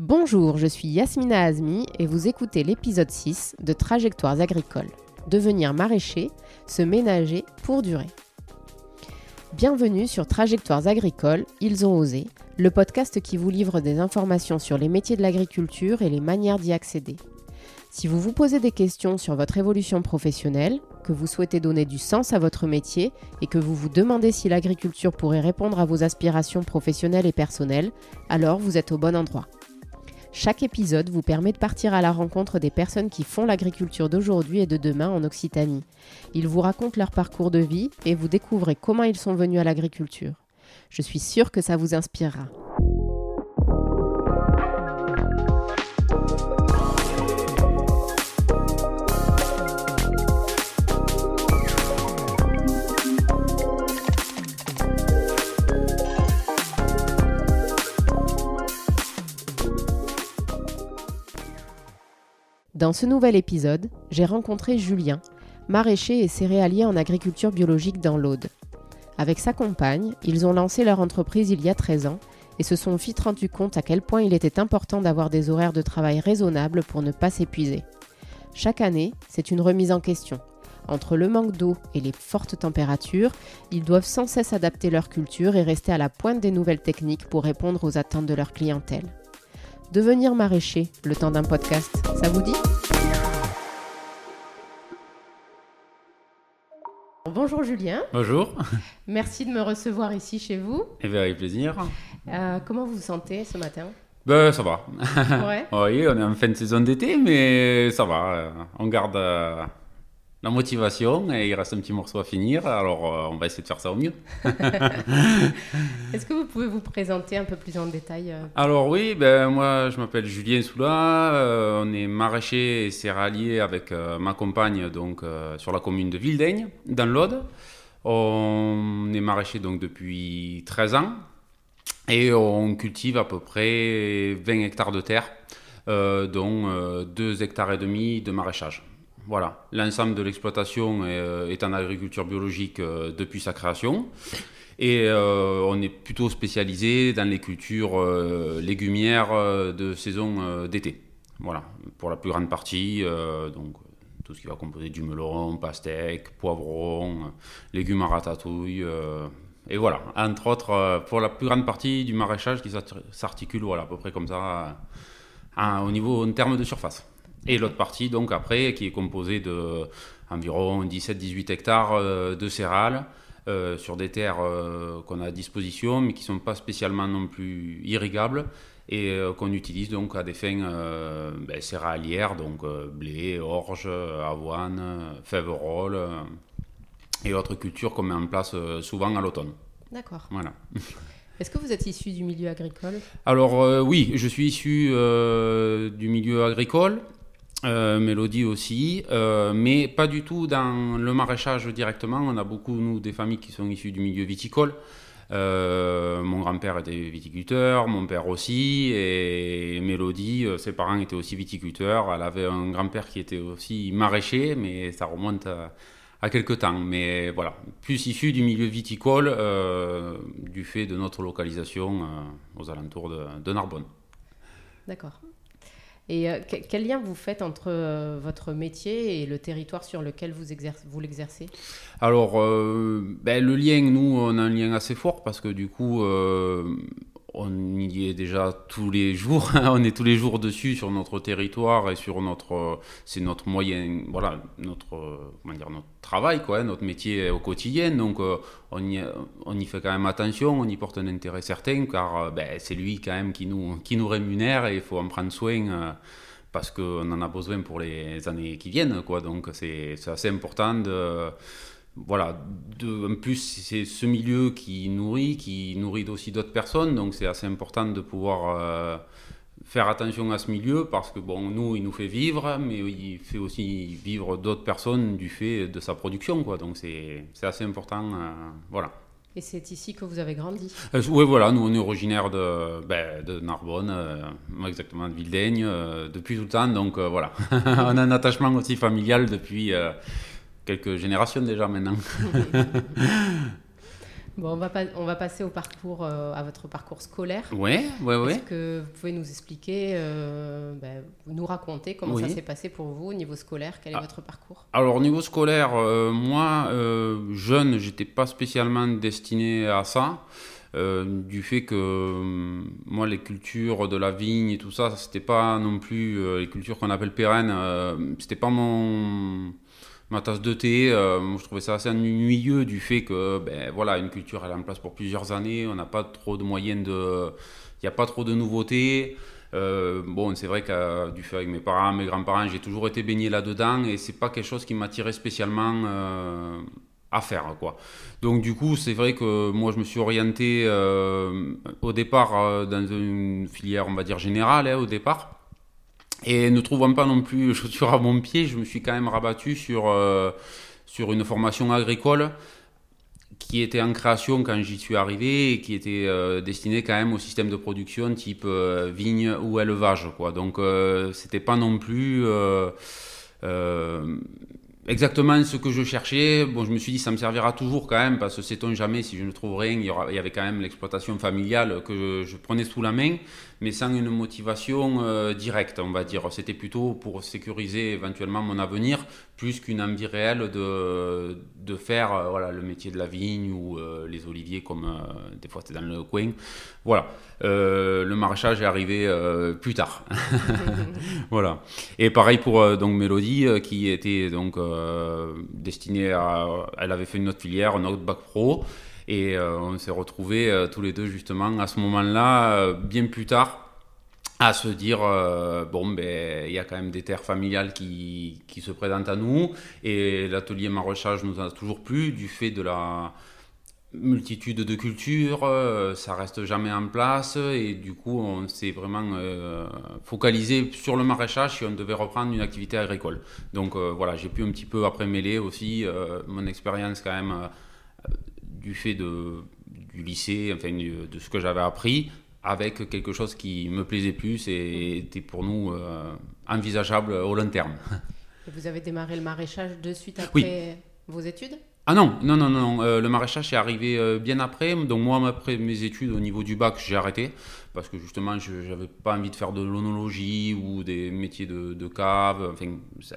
Bonjour, je suis Yasmina Azmi et vous écoutez l'épisode 6 de Trajectoires agricoles. Devenir maraîcher, se ménager pour durer. Bienvenue sur Trajectoires agricoles, ils ont osé, le podcast qui vous livre des informations sur les métiers de l'agriculture et les manières d'y accéder. Si vous vous posez des questions sur votre évolution professionnelle, que vous souhaitez donner du sens à votre métier et que vous vous demandez si l'agriculture pourrait répondre à vos aspirations professionnelles et personnelles, alors vous êtes au bon endroit. Chaque épisode vous permet de partir à la rencontre des personnes qui font l'agriculture d'aujourd'hui et de demain en Occitanie. Ils vous racontent leur parcours de vie et vous découvrez comment ils sont venus à l'agriculture. Je suis sûre que ça vous inspirera. Dans ce nouvel épisode, j'ai rencontré Julien, maraîcher et céréalier en agriculture biologique dans l'Aude. Avec sa compagne, ils ont lancé leur entreprise il y a 13 ans et se sont vite rendu compte à quel point il était important d'avoir des horaires de travail raisonnables pour ne pas s'épuiser. Chaque année, c'est une remise en question. Entre le manque d'eau et les fortes températures, ils doivent sans cesse adapter leur culture et rester à la pointe des nouvelles techniques pour répondre aux attentes de leur clientèle. Devenir maraîcher, le temps d'un podcast, ça vous dit? Bonjour Julien. Bonjour. Merci de me recevoir ici chez vous. Et eh bien avec plaisir. Euh, comment vous vous sentez ce matin? Ben, ça va. Ouais. oui, on est en fin de saison d'été, mais ça va. On garde euh, la motivation et il reste un petit morceau à finir, alors euh, on va essayer de faire ça au mieux. Est-ce que vous pouvez vous présenter un peu plus en détail euh Alors oui, ben, moi je m'appelle Julien Soula, euh, on est maraîcher et céréalier avec ma compagne donc, sur la commune de Vildaigne, dans l'Aude. On est maraîcher donc depuis 13 ans et on cultive à peu près 20 hectares de terre, dont 2 hectares et demi de maraîchage. Voilà, l'ensemble de l'exploitation est, euh, en agriculture biologique euh, depuis sa création. Et euh, on est plutôt spécialisé dans les cultures légumières de saison d'été. Voilà, pour la plus grande partie. donc, tout ce qui va composer du melon, pastèque, poivron, légumes à ratatouille. et voilà, entre autres, pour la plus grande partie du maraîchage qui s'articule voilà, à peu près comme ça au niveau en termes de surface. Et l'autre partie, donc après, qui est composée de environ 17-18 hectares euh, de céréales euh, sur des terres euh, qu'on a à disposition, mais qui ne sont pas spécialement non plus irrigables et qu'on utilise donc à des fins ben, céréalières, donc blé, orge, avoine, fèves et autres cultures qu'on met en place souvent à l'automne. D'accord. Voilà. Est-ce que vous êtes issu du milieu agricole? Alors oui, je suis issu du milieu agricole. Euh, Mélodie aussi, euh, mais pas du tout dans le maraîchage directement. On a beaucoup, nous, des familles qui sont issues du milieu viticole. Euh, mon grand-père était viticulteur, mon père aussi, et Mélodie, ses parents étaient aussi viticulteurs. Elle avait un grand-père qui était aussi maraîcher, mais ça remonte à, quelques temps. Mais voilà, plus issu du milieu viticole, du fait de notre localisation aux alentours de, de Narbonne. D'accord. Et euh, quel lien vous faites entre euh, votre métier et le territoire sur lequel vous, vous l'exercez? Alors, euh, ben, le lien, nous, on a un lien assez fort parce que du coup, on y est déjà tous les jours, on est tous les jours dessus sur notre territoire et sur notre, c'est notre moyen, voilà, notre, comment dire, notre travail, quoi, notre métier au quotidien. Donc, on, y, on y fait quand même attention, on y porte un intérêt certain, car ben, c'est lui quand même qui nous, qui nous rémunère et il faut en prendre soin parce qu'on en a besoin pour les années qui viennent, quoi. Donc, c'est assez important de voilà, de, en plus c'est ce milieu qui nourrit, qui nourrit aussi d'autres personnes, donc c'est assez important de pouvoir euh, faire attention à ce milieu parce que bon, nous il nous fait vivre, mais il fait aussi vivre d'autres personnes du fait de sa production, quoi. Donc c'est assez important, euh, voilà. Et c'est ici que vous avez grandi? Euh, Oui, voilà, nous on est originaire de, ben, de Narbonne, exactement de Vildaigne, depuis tout le temps, donc voilà. on a un attachement aussi familial depuis quelques générations déjà maintenant. Bon, on va, pas, on va passer au parcours, euh, à votre parcours scolaire. Oui, oui, oui. Est-ce que vous pouvez nous expliquer, euh, ben, nous raconter comment ça s'est passé pour vous au niveau scolaire? Quel est ah. votre parcours? Alors, au niveau scolaire, euh, moi, jeune, j'étais pas spécialement destiné à ça. du fait que moi les cultures de la vigne et tout ça, c'était pas non plus les cultures qu'on appelle pérennes, c'était pas mon ma tasse de thé. Euh, je trouvais ça assez ennuyeux du fait que, ben, voilà, une culture elle est en place pour plusieurs années, on n'a pas trop de moyens de. Il n'y a pas trop de nouveautés. Euh, bon, c'est vrai que du fait avec mes parents, mes grands-parents, j'ai toujours été baigné là-dedans et c'est pas quelque chose qui m'attirait spécialement euh, à faire, quoi. Donc du coup, c'est vrai que moi, je me suis orienté au départ dans une filière, on va dire générale, hein, au départ. Et ne trouvant pas non plus chaussures à mon pied, je me suis quand même rabattu sur, euh, sur une formation agricole qui était en création quand j'y suis arrivé et qui était euh, destinée quand même au système de production type euh, vigne ou élevage. Quoi. Donc c'était pas non plus exactement ce que je cherchais. Bon, je me suis dit, ça me servira toujours quand même, parce que sait-on jamais, si je ne trouve rien, il y, aura, il y avait quand même l'exploitation familiale que je, prenais sous la main, mais sans une motivation euh, directe, on va dire. C'était plutôt pour sécuriser éventuellement mon avenir, plus qu'une envie réelle de, de faire euh, voilà, le métier de la vigne ou euh, les oliviers, comme des fois c'était dans le coin. Voilà. le maraîchage est arrivé plus tard. voilà. Et pareil pour donc Mélodie, qui était donc destinée à. Elle avait fait une autre filière, un autre bac pro. Et on s'est retrouvés tous les deux justement à ce moment-là, bien plus tard, à se dire euh, bon ben il y a quand même des terres familiales qui, qui se présentent à nous. Et l'atelier maraîchage nous a toujours plu du fait de la multitude de cultures euh, ça reste jamais en place. Et du coup on s'est vraiment euh, focalisé sur le maraîchage si on devait reprendre une activité agricole. Donc voilà j'ai pu un petit peu après mêler aussi mon expérience quand même du fait de du lycée enfin de ce que j'avais appris avec quelque chose qui me plaisait plus et était pour nous euh, envisageable au long terme. vous avez démarré le maraîchage de suite après vos études? Ah non, non, non, non, euh, le maraîchage est arrivé euh, bien après. Donc moi, après mes études au niveau du bac, j'ai arrêté parce que justement, je n'avais pas envie de faire de l'onologie ou des métiers de, cave. Enfin,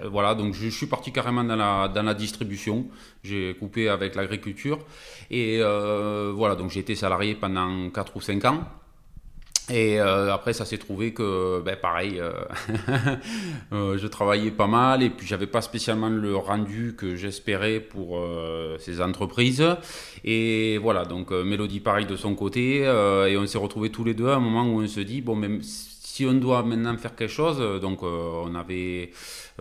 voilà, donc je, suis parti carrément dans la, dans la distribution. J'ai coupé avec l'agriculture et voilà, donc j'ai été salarié pendant 4 ou 5 ans. Et euh, après, ça s'est trouvé que, ben, pareil, euh, euh, je travaillait pas mal et puis j'avais pas spécialement le rendu que j'espérais pour ces entreprises. Et voilà, donc Mélodie, pareil de son côté. et on s'est retrouvés tous les deux à un moment où on se dit, bon, même on doit maintenant faire quelque chose, donc on avait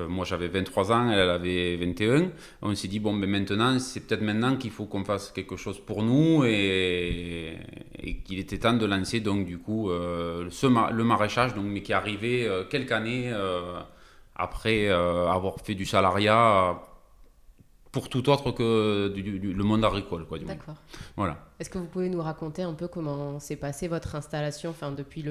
euh, moi j'avais 23 ans, elle, avait 21. On s'est dit, bon, mais maintenant, c'est peut-être maintenant qu'il faut qu'on fasse quelque chose pour nous et, qu'il était temps de lancer donc du coup euh, le maraîchage, donc, mais qui euh, quelques années après avoir fait du salariat pour tout autre que le monde agricole. D'accord. Voilà. Est-ce que vous pouvez nous raconter un peu comment s'est passée votre installation, enfin depuis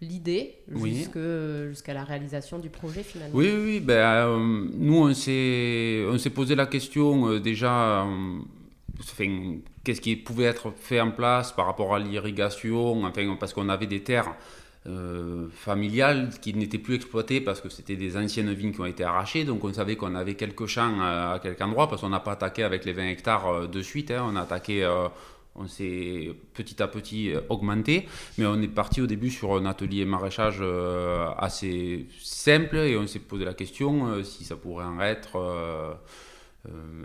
l'idée jusqu'à la réalisation du projet finalement? Oui, oui, ben, euh, nous on s'est posé la question euh, déjà, euh, qu'est-ce qui pouvait être fait en place par rapport à l'irrigation, enfin, parce qu'on avait des terres euh, familiale qui n'était plus exploitée parce que c'était des anciennes vignes qui ont été arrachées. Donc on savait qu'on avait quelques champs à, quelques endroits parce qu'on n'a pas attaqué avec les 20 hectares euh, de suite. Hein. on a attaqué, euh, on s'est petit à petit augmenté. Mais on est parti au début sur un atelier maraîchage assez simple et on s'est posé la question si ça pourrait en être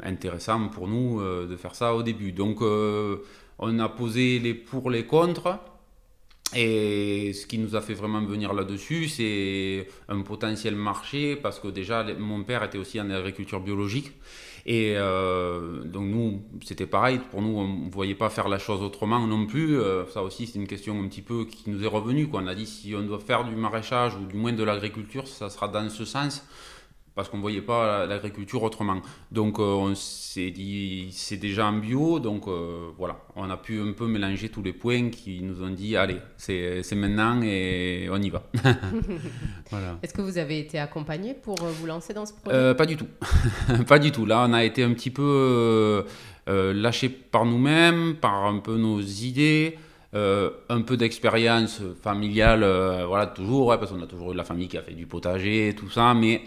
intéressant pour nous de faire ça au début. Donc on a posé les pour, les contre. Et ce qui nous a fait vraiment venir là-dessus, c'est un potentiel marché, parce que déjà, mon père était aussi en agriculture biologique. Et euh, donc nous, c'était pareil, pour nous, on ne voyait pas faire la chose autrement non plus. Euh, ça aussi, c'est une question un petit peu qui nous est revenue. On a dit, si on doit faire du maraîchage ou du moins de l'agriculture, ça sera dans ce sens parce qu'on ne voyait pas l'agriculture autrement. Donc euh, on s'est dit, c'est déjà en bio, donc euh, voilà, on a pu un peu mélanger tous les points qui nous ont dit, allez, c'est maintenant et on y va. voilà. Est-ce que vous avez été accompagné pour euh, vous lancer dans ce projet? Pas du tout, pas du tout. Là, on a été un petit peu lâché par nous-mêmes, par un peu nos idées. un peu d'expérience familiale, voilà, toujours, parce qu'on a toujours eu la famille qui a fait du potager, tout ça, mais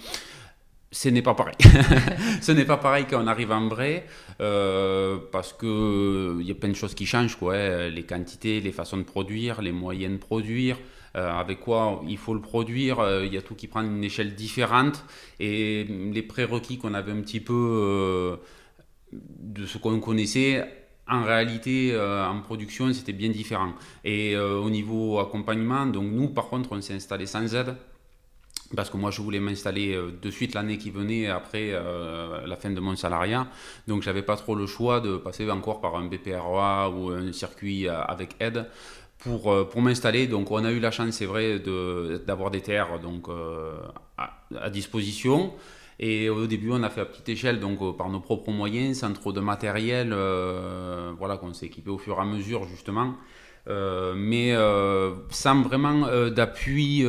ce n'est pas pareil. ce n'est pas pareil quand on arrive en vrai, euh, parce qu'il il euh, y a plein de choses qui changent, quoi. Hein. Les quantités, les façons de produire, les moyens de produire, euh, avec quoi il faut le produire. Il y a tout qui prend une échelle différente. Et les prérequis qu'on avait un petit peu de ce qu'on connaissait, en réalité, en production, c'était bien différent. Et au niveau accompagnement, donc nous, par contre, on s'est installé sans aide parce que moi je voulais m'installer euh, de suite l'année qui venait après euh, la fin de mon salariat. Donc j'avais pas trop le choix de passer encore par un BPROA ou un circuit euh, avec aide pour, pour m'installer. Donc on a eu la chance, c'est vrai, d'avoir des terres donc, à, disposition. Et au début, on a fait à petite échelle, donc par nos propres moyens, sans trop de matériel, voilà, qu'on s'est équipé au fur et à mesure, justement. mais sans vraiment d'appui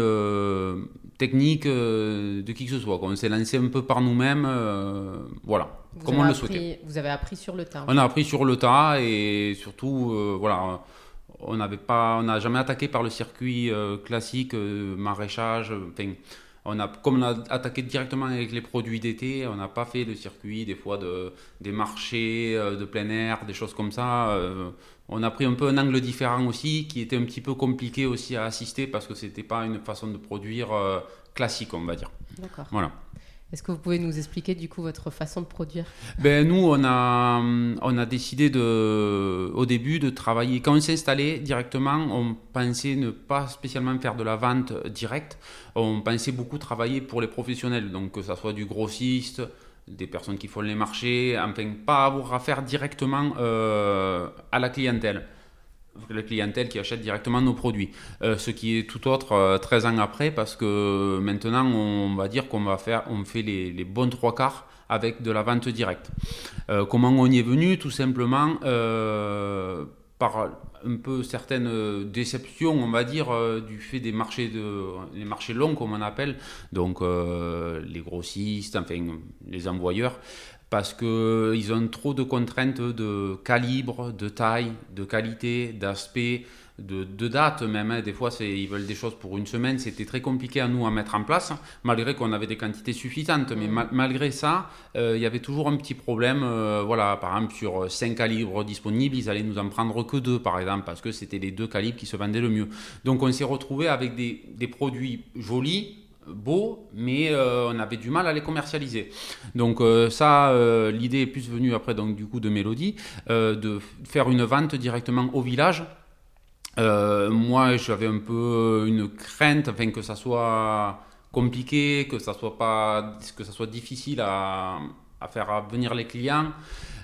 technique euh, de qui que ce soit. On s'est lancé un peu par nous-mêmes, euh, voilà, comme on le souhaitait. Vous avez appris sur le tas. On a appris sur le tas et surtout, euh, voilà, on n'avait pas, on n'a jamais attaqué par le circuit classique maraîchage. Enfin, on a, comme on a attaqué directement avec les produits d'été, on n'a pas fait le circuit des fois de, des marchés de plein air, des choses comme ça on a pris un peu un angle différent aussi, qui était un petit peu compliqué aussi à assister parce que c'était pas une façon de produire euh, classique, on va dire. D'accord. Voilà. Est-ce que vous pouvez nous expliquer du coup votre façon de produire? Ben nous, on a, on a décidé de, au début de travailler. Quand on s'est installé directement, on pensait ne pas spécialement faire de la vente directe. On pensait beaucoup travailler pour les professionnels, donc que ça soit du grossiste, des personnes qui font les marchés, enfin pas avoir affaire directement euh, à la clientèle, la clientèle qui achète directement nos produits. Euh, ce qui est tout autre 13 euh, ans après parce que maintenant on va dire qu'on va faire, on fait les, les, bons trois quarts avec de la vente directe. comment on y est venu? Tout simplement par un peu certaines euh, déceptions, on va dire, euh, du fait des marchés, de, les marchés longs, comme on appelle, donc euh, les grossistes, enfin les envoyeurs, parce qu'ils ont trop de contraintes de calibre, de taille, de qualité, d'aspect de, date même. Hein. Des fois, ils veulent des choses pour une semaine. C'était très compliqué à nous à mettre en place, malgré qu'on avait des quantités suffisantes. Mais malgré ça, euh, il y avait toujours un petit problème. Euh, voilà, par exemple, sur 5 calibres disponibles, ils allaient nous en prendre que 2, par exemple, parce que c'était les deux calibres qui se vendaient le mieux. Donc, on s'est retrouvé avec des produits jolis, beaux, mais euh, on avait du mal à les commercialiser. Donc ça, l'idée est plus venue après donc du coup de Mélodie, de faire une vente directement au village euh, moi, j'avais un peu une crainte, enfin, que ça soit compliqué, que ça soit pas, que ça soit difficile à, à faire venir les clients.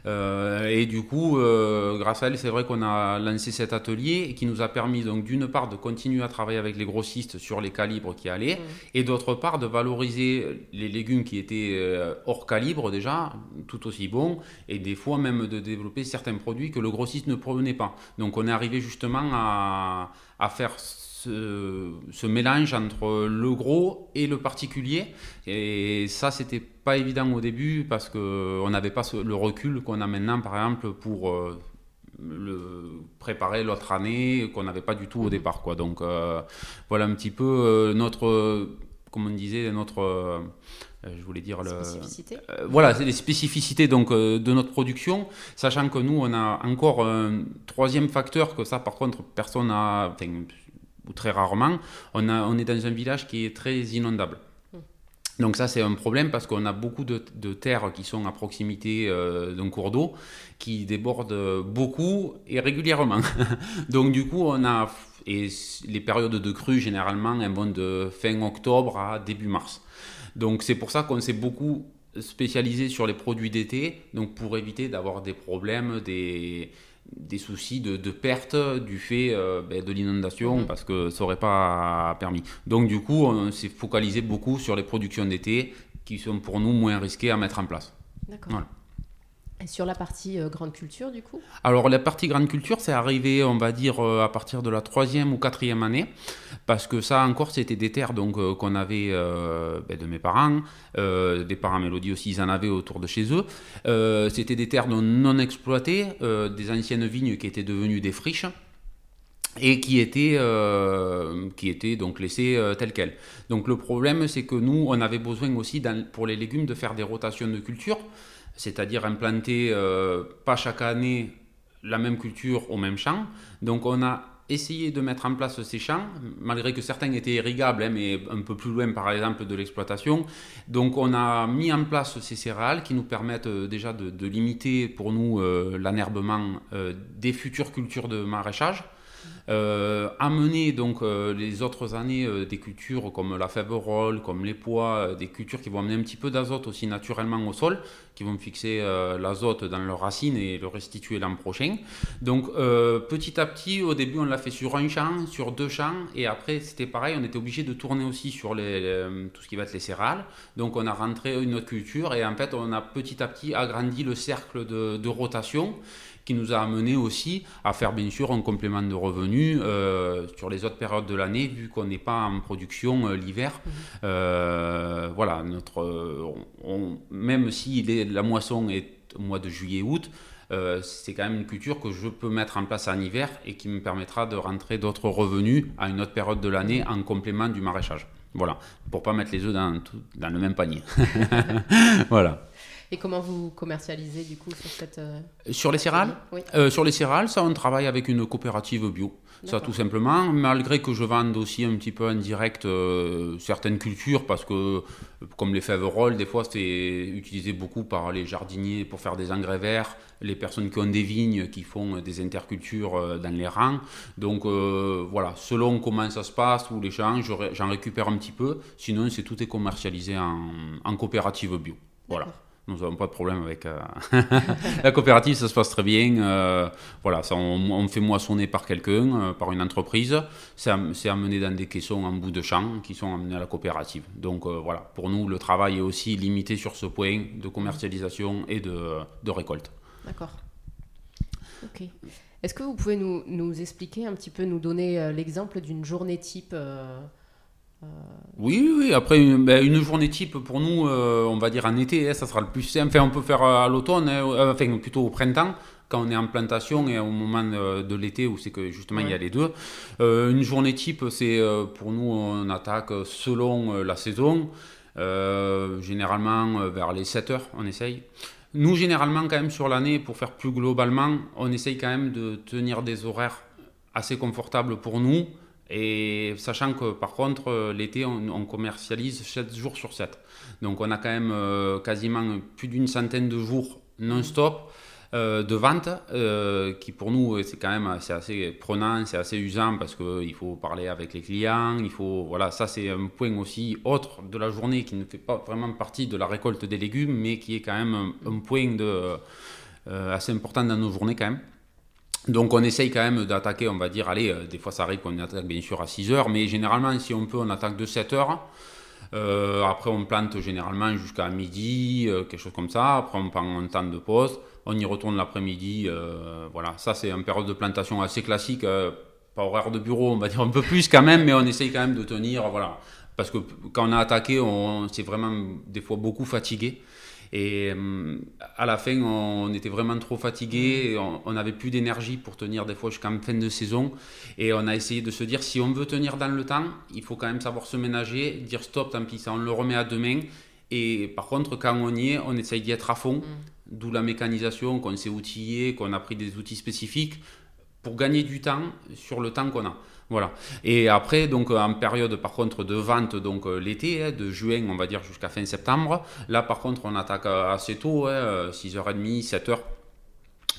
Euh, et du coup, euh, grâce à elle, c'est vrai qu'on a lancé cet atelier qui nous a permis donc d'une part de continuer à travailler avec les grossistes sur les calibres qui allaient mmh. et d'autre part de valoriser les légumes qui étaient euh, hors calibre déjà, tout aussi bons, et des fois même de développer certains produits que le grossiste ne provenait pas. Donc on est arrivé justement à, à faire ce, mélange entre le gros et le particulier. Et ça, c'était pas évident au début parce qu'on n'avait pas le recul qu'on a maintenant, par exemple, pour euh, le préparer l'autre année, qu'on n'avait pas du tout au mhm. départ. Quoi. Donc euh, voilà un petit peu euh, notre, comme on disait, notre je voulais dire le, voilà les spécificités donc de notre production sachant que nous on a encore un troisième facteur que ça par contre personne n'a ou très rarement, on, a, on est dans un village qui est très inondable. Hmm. Donc ça c'est un problème parce qu'on a beaucoup de, terres qui sont à proximité euh, d'un cours d'eau qui débordent beaucoup et régulièrement. Donc du coup on a et les périodes de crue généralement elles vont de fin octobre à début mars. Donc c'est pour ça qu'on s'est beaucoup spécialisé sur les produits d'été, donc pour éviter d'avoir des problèmes, des, des soucis de, perte du fait ben, de l'inondation mhm. parce que ça n'aurait pas permis. Donc du coup, on s'est focalisé beaucoup sur les productions d'été qui sont pour nous moins risquées à mettre en place. D'accord. Sur la partie euh, grande culture, du coup? Alors, la partie grande culture, c'est arrivé, on va dire, euh, à partir de la troisième ou quatrième année, parce que ça encore, c'était des terres donc, euh, qu'on avait ben, de mes parents, des parents Mélodie aussi, ils en avaient autour de chez eux. c'était des terres non, exploitées, des anciennes vignes qui étaient devenues des friches et qui étaient, qui étaient donc laissées telles quelles. Donc le problème, c'est que nous, on avait besoin aussi, pour les légumes, de faire des rotations de culture c'est-à-dire implanter euh, pas chaque année la même culture au même champ. Donc on a essayé de mettre en place ces champs, malgré que certains étaient irrigables, hein, mais un peu plus loin par exemple de l'exploitation. Donc on a mis en place ces céréales qui nous permettent euh, déjà de, limiter pour nous euh, l'anerbement des futures cultures de maraîchage. Euh, amener donc euh, les autres années euh, des cultures comme la fève-roll, comme les pois, des cultures qui vont amener un petit peu d'azote aussi naturellement au sol, qui vont fixer l'azote dans leurs racines et le restituer l'an prochain. Donc petit à petit, au début on l'a fait sur un champ, sur deux champs, et après c'était pareil, on était obligé de tourner aussi sur les, tout ce qui va être les céréales. Donc on a rentré une autre culture et en fait on a petit à petit agrandi le cercle de rotation qui nous a amené aussi à faire bien sûr un complément de revenus euh, sur les autres périodes de l'année, vu qu'on n'est pas en production euh, l'hiver. Mhm. Euh, voilà, notre, même si la moisson est au mois de juillet-août, c'est quand même une culture que je peux mettre en place en hiver et qui me permettra de rentrer d'autres revenus à une autre période de l'année en complément du maraîchage. Voilà, pour pas mettre les œufs dans, dans le même panier. voilà. Et comment vous commercialisez du coup sur cette... Euh, sur les céréales euh, Sur les céréales, ça on travaille avec une coopérative bio. Ça tout simplement, malgré que je vende aussi un petit peu en direct euh, certaines cultures, parce que comme les fèves rolls, des fois c'est utilisé beaucoup par les jardiniers pour faire des engrais verts, les personnes qui ont des vignes qui font des intercultures dans les rangs. Donc voilà, selon comment ça se passe ou les champs, j'en récupère un petit peu. Sinon, c'est tout est commercialisé en, en coopérative bio. Voilà. Nous n'avons pas de problème avec euh, la coopérative, ça se passe très bien. Euh, voilà, ça, on, fait moissonner par quelqu'un, euh, par une entreprise. C'est amené dans des caissons en bout de champ qui sont amenés à la coopérative. Donc voilà, pour nous, le travail est aussi limité sur ce point de commercialisation et de, récolte. D'accord. Ok. Est-ce que vous pouvez nous, expliquer un petit peu, nous donner l'exemple d'une journée type oui, oui, après une, ben, une, journée type pour nous, euh, on va dire en été, hein, ça sera le plus simple. Enfin, on peut faire à l'automne, hein, euh, enfin plutôt au printemps, quand on est en plantation et au moment de, l'été où c'est que justement il y a les deux. Euh, une journée type, c'est pour nous, on attaque selon la saison, généralement vers les 7 heures, on essaye. Nous, généralement, quand même, sur l'année, pour faire plus globalement, on essaye quand même de tenir des horaires assez confortables pour nous. Et sachant que par contre, euh, l'été, on, commercialise 7 jours sur 7. Donc on a quand même euh, quasiment plus d'une centaine de jours non-stop euh, de vente, qui pour nous, c'est quand même c'est assez prenant, c'est assez usant parce qu'il faut parler avec les clients, il faut, voilà, ça c'est un point aussi autre de la journée qui ne fait pas vraiment partie de la récolte des légumes, mais qui est quand même un, point de, assez important dans nos journées quand même. Donc on essaye quand même d'attaquer, on va dire, allez, euh, des fois ça arrive qu'on attaque bien sûr à 6 heures, mais généralement si on peut on attaque de 7 heures. Euh, après on plante généralement jusqu'à midi, euh, quelque chose comme ça. Après on prend un temps de pause, on y retourne l'après-midi. voilà, ça c'est une période de plantation assez classique, pas horaire de bureau, on va dire un peu plus quand même, mais on essaye quand même de tenir, voilà. Parce que quand on a attaqué, on, on s'est vraiment des fois beaucoup fatigué. Et euh, à la fin, on était vraiment trop fatigué, on n'avait plus d'énergie pour tenir des fois jusqu'en fin de saison. Et on a essayé de se dire, si on veut tenir dans le temps, il faut quand même savoir se ménager, dire stop, tant pis, ça on le remet à demain. Et par contre, quand on y est, on essaye d'y être à fond. Mm. D'où la mécanisation, qu'on s'est outillé, qu'on a pris des outils spécifiques pour gagner du temps sur le temps qu'on a. Voilà. Et après, donc en période par contre de vente, donc euh, l'été, hein, de juin, on va dire jusqu'à fin septembre. Là, par contre, on attaque euh, assez tôt, 6h30, 7h.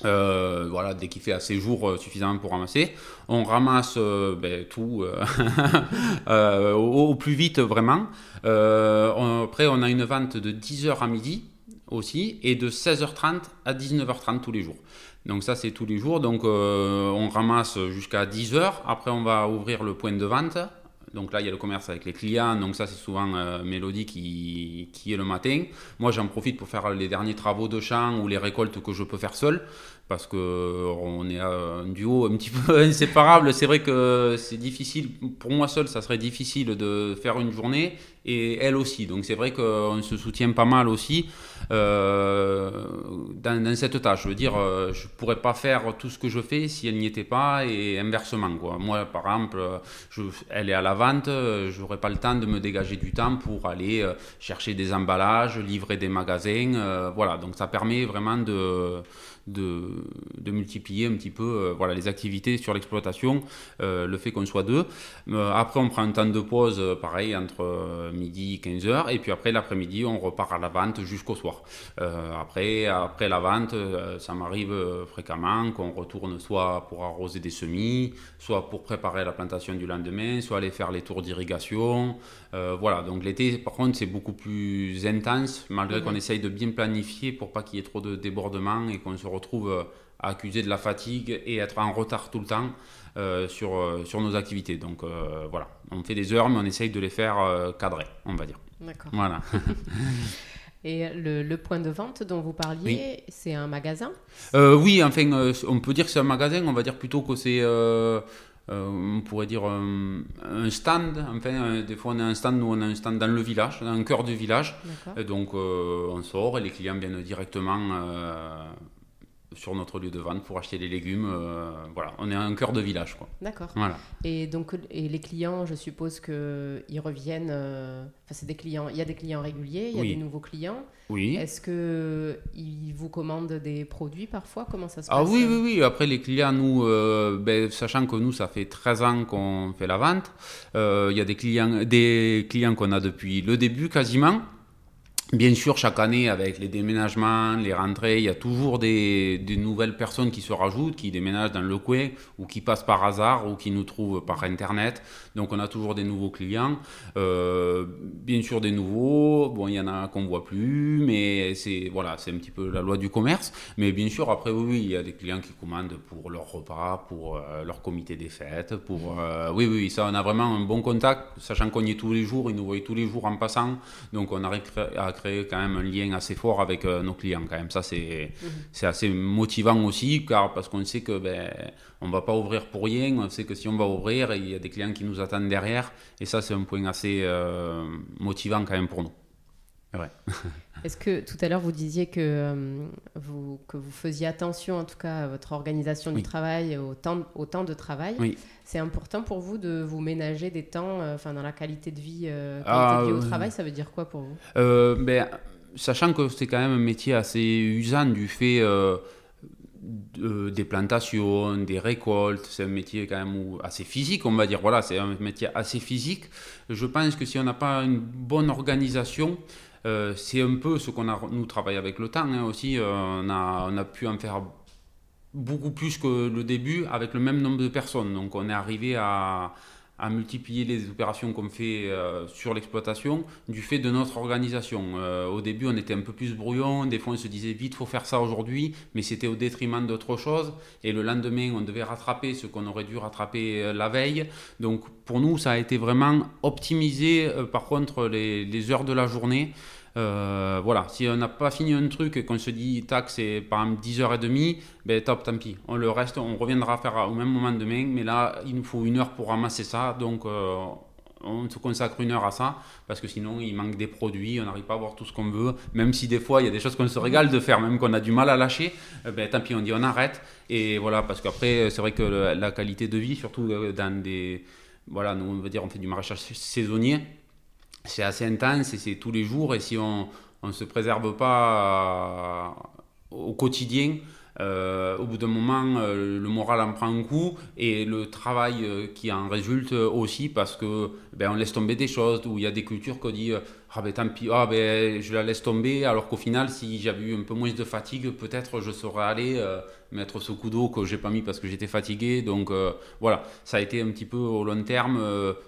Euh, voilà, dès qu'il fait assez jour suffisamment pour ramasser, on ramasse ben, tout au, plus vite vraiment. après, on a une vente de 10h à midi aussi et de 16h30 à 19h30 tous les jours. Donc ça, c'est tous les jours. Donc on ramasse jusqu'à 10 heures. Après, on va ouvrir le point de vente. Donc là, il y a le commerce avec les clients. Donc ça, c'est souvent Mélodie qui, qui est le matin. Moi, j'en profite pour faire les derniers travaux de champ ou les récoltes que je peux faire seul parce qu'on est un duo un petit peu inséparable. C'est vrai que c'est difficile, pour moi seul, ça serait difficile de faire une journée et elle aussi. Donc c'est vrai qu'on se soutient pas mal aussi euh, dans, cette tâche. Je veux dire, euh, je pourrais pas faire tout ce que je fais si elle n'y était pas et inversement. Moi, par exemple, elle est à la vente, j'aurais pas le temps de me dégager du temps pour aller euh, chercher des emballages, livrer des magasins. voilà, donc ça permet vraiment de de, de, multiplier un petit peu euh, voilà, les activités sur l'exploitation, euh, le fait qu'on soit deux. Euh, après, on prend un temps de pause, pareil, entre midi et 15h, et puis après, l'après-midi, on repart à la vente jusqu'au soir. après, après la vente, ça m'arrive fréquemment qu'on retourne soit pour arroser des semis, soit pour préparer la plantation du lendemain, soit aller faire les tours d'irrigation. voilà, donc l'été, par contre, c'est beaucoup plus intense, malgré qu'on essaye de bien planifier pour pas qu'il y ait trop de débordements et qu'on se retrouve euh, à accuser de la fatigue et être en retard tout le temps euh, sur, euh, sur nos activités. Donc voilà, on fait des heures, mais on essaye de les faire cadrer, on va dire. D'accord. Voilà. Et le, point de vente dont vous parliez, c'est un magasin? Oui, enfin, on peut dire que c'est un magasin, on va dire plutôt que c'est... on pourrait dire un, stand, enfin, des fois on a un stand, nous on a un stand dans le village, dans le cœur du village. Et donc on sort et les clients viennent directement sur notre lieu de vente pour acheter les légumes. Euh, voilà, on est un cœur de village. Quoi. D'accord. Voilà. Et donc, et les clients, je suppose qu'ils reviennent. Euh, enfin, c'est des clients. Il y a des clients réguliers, il y a des nouveaux clients. Oui. Est-ce que ils vous commandent des produits parfois? Comment ça se passe Ah oui, oui, oui. Après, les clients, nous, euh, ben, sachant que nous, ça fait 13 ans qu'on fait la vente, il y a des clients, des clients qu'on a depuis le début quasiment. Bien sûr, chaque année, avec les déménagements, les rentrées, il y a toujours des, nouvelles personnes qui se rajoutent, qui déménagent dans le coin ou qui passent par hasard ou qui nous trouvent par Internet. Donc, on a toujours des nouveaux clients. Euh, bien sûr, des nouveaux. Bon, il y en a qu'on voit plus, mais c'est voilà, c'est un petit peu la loi du commerce. Mais bien sûr, après, oui, il y a des clients qui commandent pour leur repas, pour euh, leur comité des fêtes. Pour, euh, oui, oui, ça, on a vraiment un bon contact, sachant qu'on y est tous les jours, ils nous voient tous les jours en passant. Donc, on arrive à créer quand même un lien assez fort avec nos clients quand même. Ça, c'est mhm. c'est assez motivant aussi, car parce qu'on sait que ben, on va pas ouvrir pour rien. On sait que si on va ouvrir, il y a des clients qui nous attendent derrière. Et ça, c'est un point assez euh, motivant quand même pour nous. Ouais. Est-ce que tout à l'heure vous disiez que, euh, vous, que vous faisiez attention en tout cas à votre organisation du travail, au temps, au temps de travail oui. C'est important pour vous de vous ménager des temps euh, enfin, dans la qualité de vie, euh, qualité de vie au ah, travail Ça veut dire quoi pour vous? Ben, Sachant que c'est quand même un métier assez usant du fait des plantations, des récoltes, c'est un métier quand même assez physique, on va dire. Voilà, c'est un métier assez physique. Je pense que si on n'a pas une bonne organisation, euh, c'est un peu ce qu'on a, nous, travaillé avec le temps hein, aussi. Euh, on, a, on a pu en faire beaucoup plus que le début avec le même nombre de personnes. Donc on est arrivé à, à multiplier les opérations qu'on fait euh, sur l'exploitation du fait de notre organisation. Euh, au début, on était un peu plus brouillon, des fois on se disait vite, faut faire ça aujourd'hui, mais c'était au détriment d'autre chose. Et le lendemain, on devait rattraper ce qu'on aurait dû rattraper euh, la veille. Donc pour nous, ça a été vraiment optimiser par contre les, les heures de la journée. Euh, voilà, si on n'a pas fini un truc et qu'on se dit, tac, c'est par exemple 10h30, ben top, tant pis. On le reste, on reviendra faire au même moment demain, mais là, il nous faut une heure pour ramasser ça, donc euh, on se consacre une heure à ça, parce que sinon, il manque des produits, on n'arrive pas à voir tout ce qu'on veut, même si des fois, il y a des choses qu'on se régale de faire, même qu'on a du mal à lâcher, euh, ben tant pis, on dit on arrête, et voilà, parce qu'après, c'est vrai que la qualité de vie, surtout dans des... Voilà, nous, on veut dire, on fait du maraîchage saisonnier, c'est assez intense et c'est tous les jours. Et si on ne se préserve pas euh, au quotidien, euh, au bout d'un moment, euh, le moral en prend un coup et le travail qui en résulte aussi parce que ben, on laisse tomber des choses où il y a des cultures qu'on dit ah ben tant pis, ah ben je la laisse tomber alors qu'au final si j'avais eu un peu moins de fatigue peut-être je serais allé mettre ce coup d'eau que j'ai pas mis parce que j'étais fatigué donc voilà ça a été un petit peu au long terme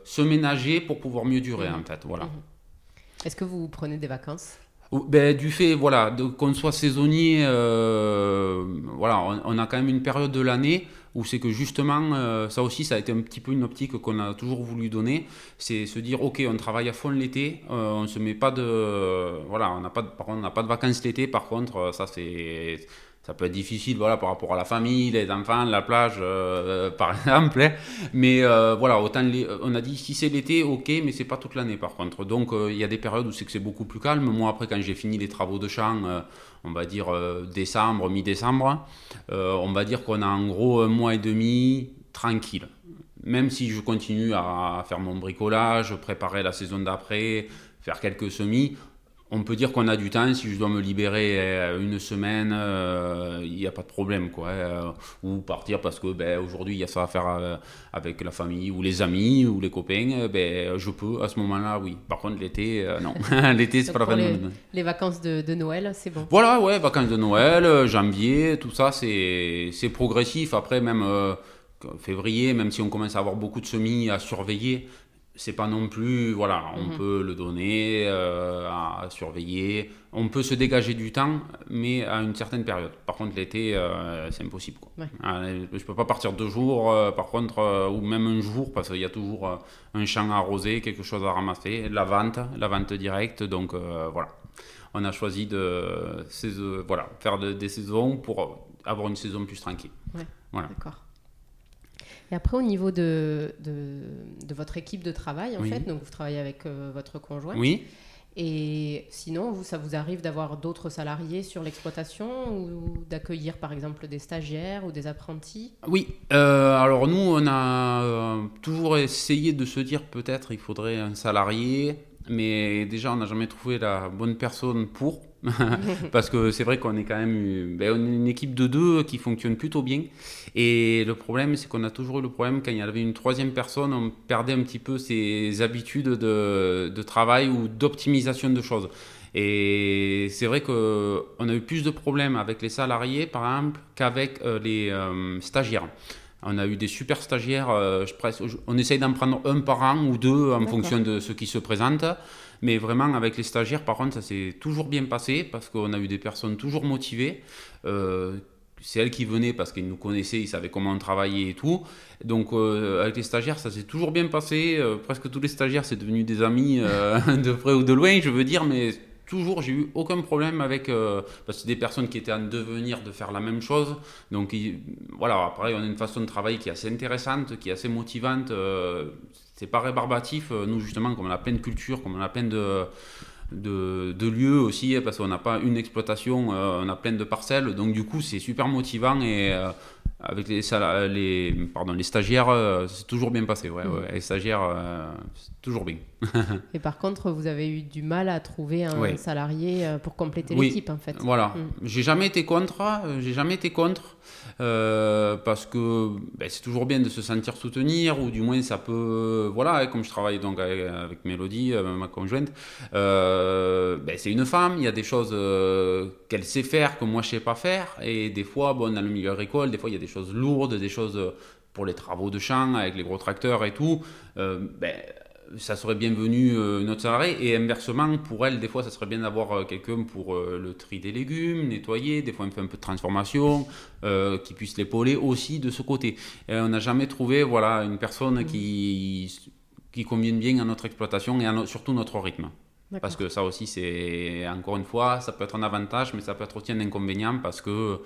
se ménager pour pouvoir mieux durer mmh. en fait voilà. Mmh. Est-ce que vous prenez des vacances? Ben, du fait voilà, qu'on soit saisonnier, euh, voilà, on, a quand même une période de l'année où c'est que justement, euh, ça aussi, ça a été un petit peu une optique qu'on a toujours voulu donner, c'est se dire, ok, on travaille à fond l'été, euh, on se met pas de, voilà, on n'a pas, par contre, on n'a pas de vacances l'été, par contre, ça c'est ça peut être difficile voilà par rapport à la famille les enfants la plage euh, par exemple hein. mais euh, voilà autant on a dit si c'est l'été ok mais c'est pas toute l'année par contre. Donc euh, il y a des périodes où c'est que c'est beaucoup plus calme. Moi après quand j'ai fini les travaux de champ on va dire décembre mi-décembre on va dire qu'on a en gros un mois et demi tranquille. Même si je continue à faire mon bricolage préparer la saison d'après faire quelques semis on peut dire qu'on a du temps. Si je dois me libérer euh, une semaine, euh, il n'y a pas de problème. Quoi, euh, ou partir parce que ben, aujourd'hui, il y a ça à faire avec la famille ou les amis ou les copains. Ben, je peux à ce moment-là, oui. Par contre, l'été, non. l'été, c'est pas la peine. Les, vacances de, Noël, c'est bon. Voilà, ouais, vacances de Noël, janvier, tout ça, c'est progressif. Après, même février, même si on commence à avoir beaucoup de semis à surveiller, c'est pas non plus, voilà, on mhm. peut le donner euh, à, surveiller, on peut se dégager du temps, mais à une certaine période. Par contre, l'été, euh, c'est impossible. Quoi. ne ah, je peux pas partir deux jours, euh, par contre, ou même un jour, parce qu'il y a toujours un champ à arroser, quelque chose à ramasser, la vente, la vente directe, donc voilà. On a choisi de voilà, faire des saisons pour avoir une saison plus tranquille. Voilà. D'accord. Et après, au niveau de, de, votre équipe de travail, en fait, donc vous travaillez avec euh, votre conjoint. Oui. Et sinon, vous, ça vous arrive d'avoir d'autres salariés sur l'exploitation ou d'accueillir par exemple des stagiaires ou des apprentis? Oui, euh, alors nous, on a euh, toujours essayé de se dire peut-être il faudrait un salarié, mais déjà on n'a jamais trouvé la bonne personne pour. parce que c'est vrai qu'on est quand même ben, une équipe de deux qui fonctionne plutôt bien. Et le problème, c'est qu'on a toujours eu le problème quand il y avait une troisième personne, on perdait un petit peu ses habitudes de, de travail ou d'optimisation de choses. Et c'est vrai qu'on a eu plus de problèmes avec les salariés, par exemple, qu'avec euh, les euh, stagiaires. On a eu des super stagiaires, euh, on essaye d'en prendre un par an ou deux en fonction de ce qui se présente. Mais vraiment, avec les stagiaires, par contre, ça s'est toujours bien passé parce qu'on a eu des personnes toujours motivées. Euh, c'est elles qui venaient parce qu'ils nous connaissaient, ils savaient comment on travaillait et tout. Donc euh, avec les stagiaires, ça s'est toujours bien passé. Euh, presque tous les stagiaires, c'est devenu des amis de près ou de loin, je veux dire, mais toujours, j'ai eu aucun problème avec. parce que des personnes qui étaient en devenir de faire la même chose. Donc voilà, après, on a une façon de travailler qui est assez intéressante, qui est assez motivante c'est pas rébarbatif. Euh, nous, justement, comme on a plein de cultures, comme on a plein de, de, lieux aussi, parce qu'on n'a pas une exploitation, euh, on a plein de parcelles. Donc, du coup, c'est super motivant et euh, avec les, les, pardon, les stagiaires, c'est toujours bien passé. Ouais, mmh. Les stagiaires, c'est toujours bien. et par contre, vous avez eu du mal à trouver un salarié pour compléter l'équipe, en fait. Voilà. Mmh. J'ai jamais été contre. J'ai jamais été contre. Euh, parce que ben, c'est toujours bien de se sentir soutenir, ou du moins ça peut, voilà, comme je travaille donc avec, Mélodie, euh, ma conjointe, euh, ben, c'est une femme, il y a des choses qu'elle sait faire que moi je sais pas faire, et des fois, bon, dans le milieu agricole, des fois il y a des choses lourdes, des choses pour les travaux de champ avec les gros tracteurs et tout, ben, ça serait bienvenu euh, notre salarié. Et inversement, pour elle, des fois, ça serait bien d'avoir euh, quelqu'un pour euh, le tri des légumes, nettoyer. Des fois, on fait un peu de transformation, qui puisse l'épauler aussi de ce côté. Et on n'a jamais trouvé voilà, une personne mmh. qui, qui convienne bien à notre exploitation et à surtout notre rythme. Parce que ça aussi, c'est encore une fois, ça peut être un avantage, mais ça peut être aussi un inconvénient parce que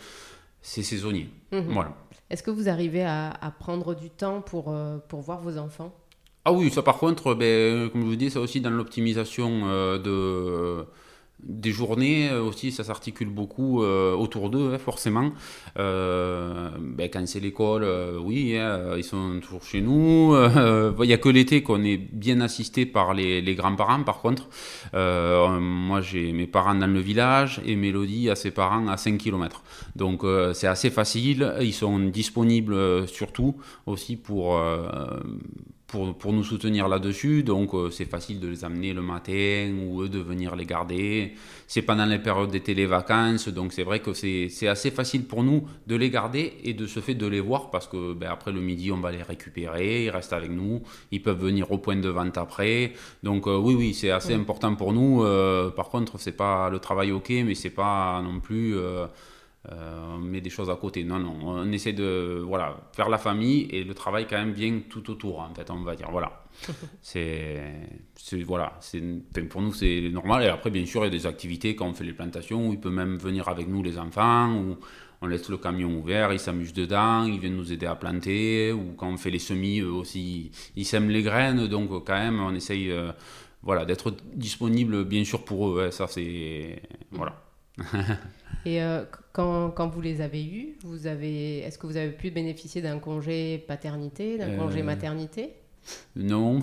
c'est saisonnier. Mmh. Voilà. Est-ce que vous arrivez à, à, prendre du temps pour, pour voir vos enfants? Ah oui, ça par contre, ben, comme je vous dis, ça aussi dans l'optimisation euh, de des journées euh, aussi, ça s'articule beaucoup euh, autour d'eux, hein, forcément. Ben, quand c'est l'école, oui, hein, ils sont toujours chez nous. Il n'y a que l'été qu'on est bien assisté par les, les grands-parents, par contre. moi, j'ai mes parents dans le village et Mélodie a ses parents à 5 km. Donc, c'est assez facile. Ils sont disponibles surtout aussi pour pour, pour nous soutenir là-dessus. Donc euh, c'est facile de les amener le matin ou eux de venir les garder. C'est pendant les périodes des télévacances, donc c'est vrai que c'est assez facile pour nous de les garder et de ce fait de les voir parce que ben, après le midi on va les récupérer, ils restent avec nous, ils peuvent venir au point de vente après. Donc euh, oui oui c'est assez important pour nous. Euh, par contre c'est pas le travail ok mais c'est pas non plus euh, on met des choses à côté. Non, non, on essaie de voilà, faire la famille et le travail quand même bien tout autour, en fait, on va dire. Voilà. c'est, voilà, c'est, pour nous, c'est normal. Et après, bien sûr, il y a des activités quand on fait les plantations où il peut même venir avec nous, les enfants, ou on laisse le camion ouvert, ils s'amusent dedans, ils viennent nous aider à planter, ou quand on fait les semis, eux aussi, ils sèment les graines. Donc, quand même, on essaye euh, voilà, d'être disponible, bien sûr, pour eux. ça, c'est. Voilà. Et euh, quand, quand, vous les avez eus, vous avez, est-ce que vous avez pu bénéficier d'un congé paternité, d'un congé euh, maternité? Non,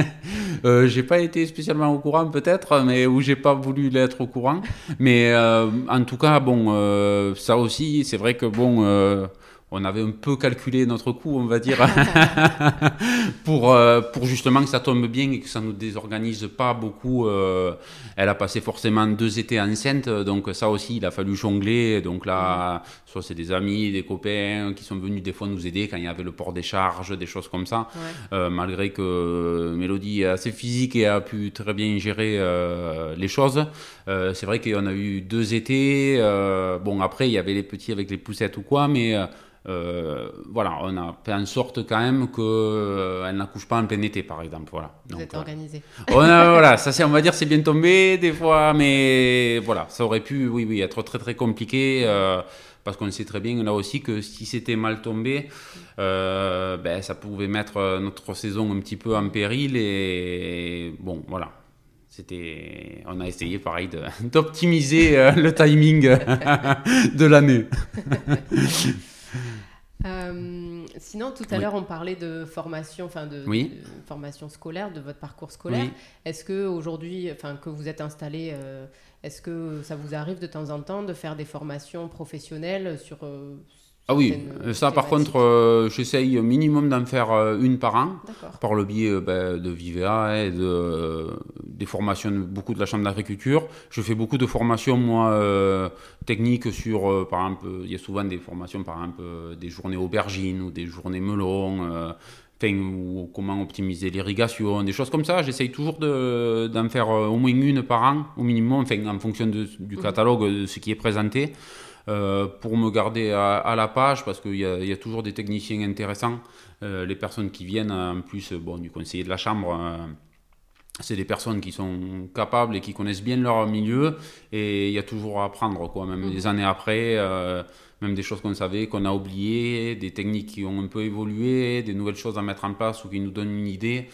euh, j'ai pas été spécialement au courant peut-être, mais où j'ai pas voulu l'être au courant. Mais euh, en tout cas, bon, ça aussi, c'est vrai que bon on avait un peu calculé notre coût, on va dire, pour, euh, pour justement que ça tombe bien et que ça ne nous désorganise pas beaucoup. Euh, elle a passé forcément deux étés enceinte, donc ça aussi, il a fallu jongler. Donc là, soit c'est des amis, des copains qui sont venus des fois nous aider quand il y avait le port des charges, des choses comme ça. Euh, malgré que Mélodie est assez physique et a pu très bien gérer les choses. c'est vrai qu'on a eu deux étés. bon, après, il y avait les petits avec les poussettes ou quoi, mais... Euh, voilà, on a fait en sorte quand même qu'elle euh, n'accouche pas en plein été, par exemple. Voilà. Vous êtes organisé. On a, voilà, ça c'est, on va dire, c'est bien tombé des fois, mais voilà, ça aurait pu, oui, oui, être très très compliqué. Euh, parce qu'on sait très bien là aussi que si c'était mal tombé, ben, ça pouvait mettre notre saison un petit peu en péril. Et bon, voilà, c'était, on a essayé pareil d'optimiser le timing de l'année. Euh, sinon, tout à l'heure, on parlait de formation, enfin de, formation scolaire, de votre parcours scolaire. Est-ce que aujourd'hui, enfin que vous êtes installé, euh, est-ce que ça vous arrive de temps en temps de faire des formations professionnelles sur euh, ah oui, ça par contre, euh, j'essaye minimum d'en faire euh, une par an, par le biais euh, ben, de Vivea et de, des formations, beaucoup de la Chambre d'agriculture. Je fais beaucoup de formations, moi, techniques sur, par exemple, il y a souvent des formations, par exemple, des journées aubergines ou des journées melons. ou comment optimiser l'irrigation, des choses comme ça. J'essaye toujours d'en faire au moins une par an, au minimum, en fonction du mhm. catalogue, de ce qui est présenté. Euh, pour me garder à, la page parce qu'il y, y, a toujours des techniciens intéressants. Euh, les personnes qui viennent, en plus bon, du conseiller de la chambre, euh, c'est des personnes qui sont capables et qui connaissent bien leur milieu et il y a toujours à apprendre, quoi, même mmh. des années après. même des choses qu'on savait, qu'on a oubliées, des techniques qui ont un peu évolué, des nouvelles choses à mettre en place ou qui nous donnent une idée.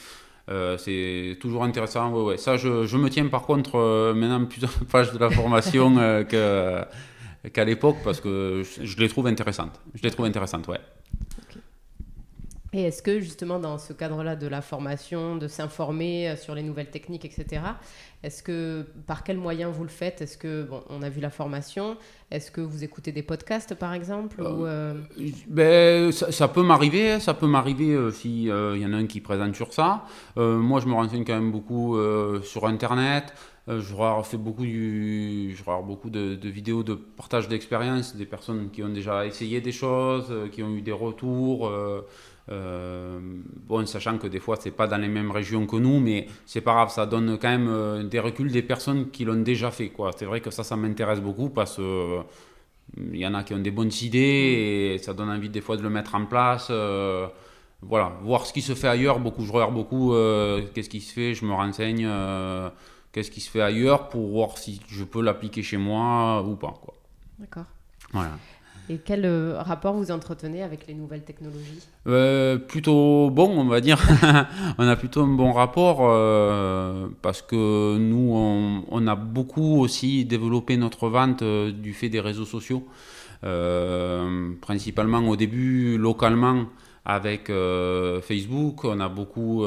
c'est toujours intéressant. Ouais, ouais. Ça, je, je, me tiens par contre maintenant plusieurs pages de la formation que, qu'à l'époque parce que je, les trouve intéressantes. Je les trouve intéressantes, ouais. Et est-ce que justement dans ce cadre-là de la formation, de s'informer euh, sur les nouvelles techniques, etc., est-ce que par quels moyens vous le faites? Est-ce que, bon, on a vu la formation, est-ce que vous écoutez des podcasts par exemple ou euh, euh, ben, ça, peut m'arriver, ça peut m'arriver s'il y en a un qui présente sur ça. moi je me renseigne quand même beaucoup sur Internet. Euh, je beaucoup, du, je beaucoup de, vidéos de partage d'expérience des personnes qui ont déjà essayé des choses, euh, qui ont eu des retours. Euh, bon, sachant que des fois, c'est pas dans les mêmes régions que nous, mais c'est pas grave, ça donne quand même des reculs des personnes qui l'ont déjà fait. Quoi. C'est vrai que ça, ça m'intéresse beaucoup parce que il y en a qui ont des bonnes idées et ça donne envie des fois de le mettre en place. voilà, voir ce qui se fait ailleurs. Beaucoup, je regarde beaucoup qu'est-ce qui se fait, je me renseigne qu'est-ce qui se fait ailleurs pour voir si je peux l'appliquer chez moi ou pas. D'accord. Voilà. Et quel euh, rapport vous entretenez avec les nouvelles technologies? Euh, Plutôt bon, on va dire. on a plutôt un bon rapport euh, parce que nous, on, a beaucoup aussi développé notre vente du fait des réseaux sociaux. principalement au début, localement, avec Facebook. On a beaucoup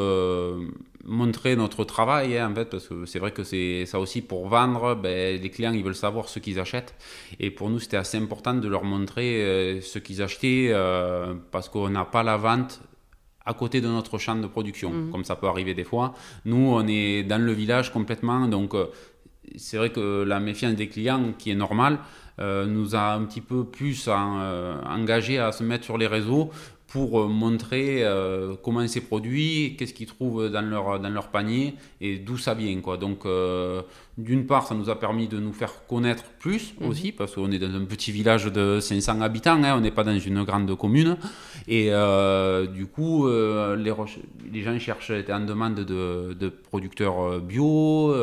montrer notre travail, hein, en fait, parce que c'est vrai que c'est ça aussi pour vendre, ben, les clients ils veulent savoir ce qu'ils achètent. Et pour nous, c'était assez important de leur montrer euh, ce qu'ils achetaient, euh, parce qu'on n'a pas la vente à côté de notre champ de production, mmh. comme ça peut arriver des fois. Nous, on est dans le village complètement, donc c'est vrai que la méfiance des clients, qui est normale, nous a un petit peu plus engagé à se mettre sur les réseaux pour euh, montrer euh, comment c'est produit, qu'est-ce qu'ils trouvent dans leur, dans leur panier et d'où ça vient. Quoi. Donc, euh, d'une part, ça nous a permis de nous faire connaître plus mhm. aussi, parce qu'on est dans un petit village de 500 habitants, hein, on n'est pas dans une grande commune. Et du coup, les, les, gens cherchent, étaient en demande de, de producteurs bio,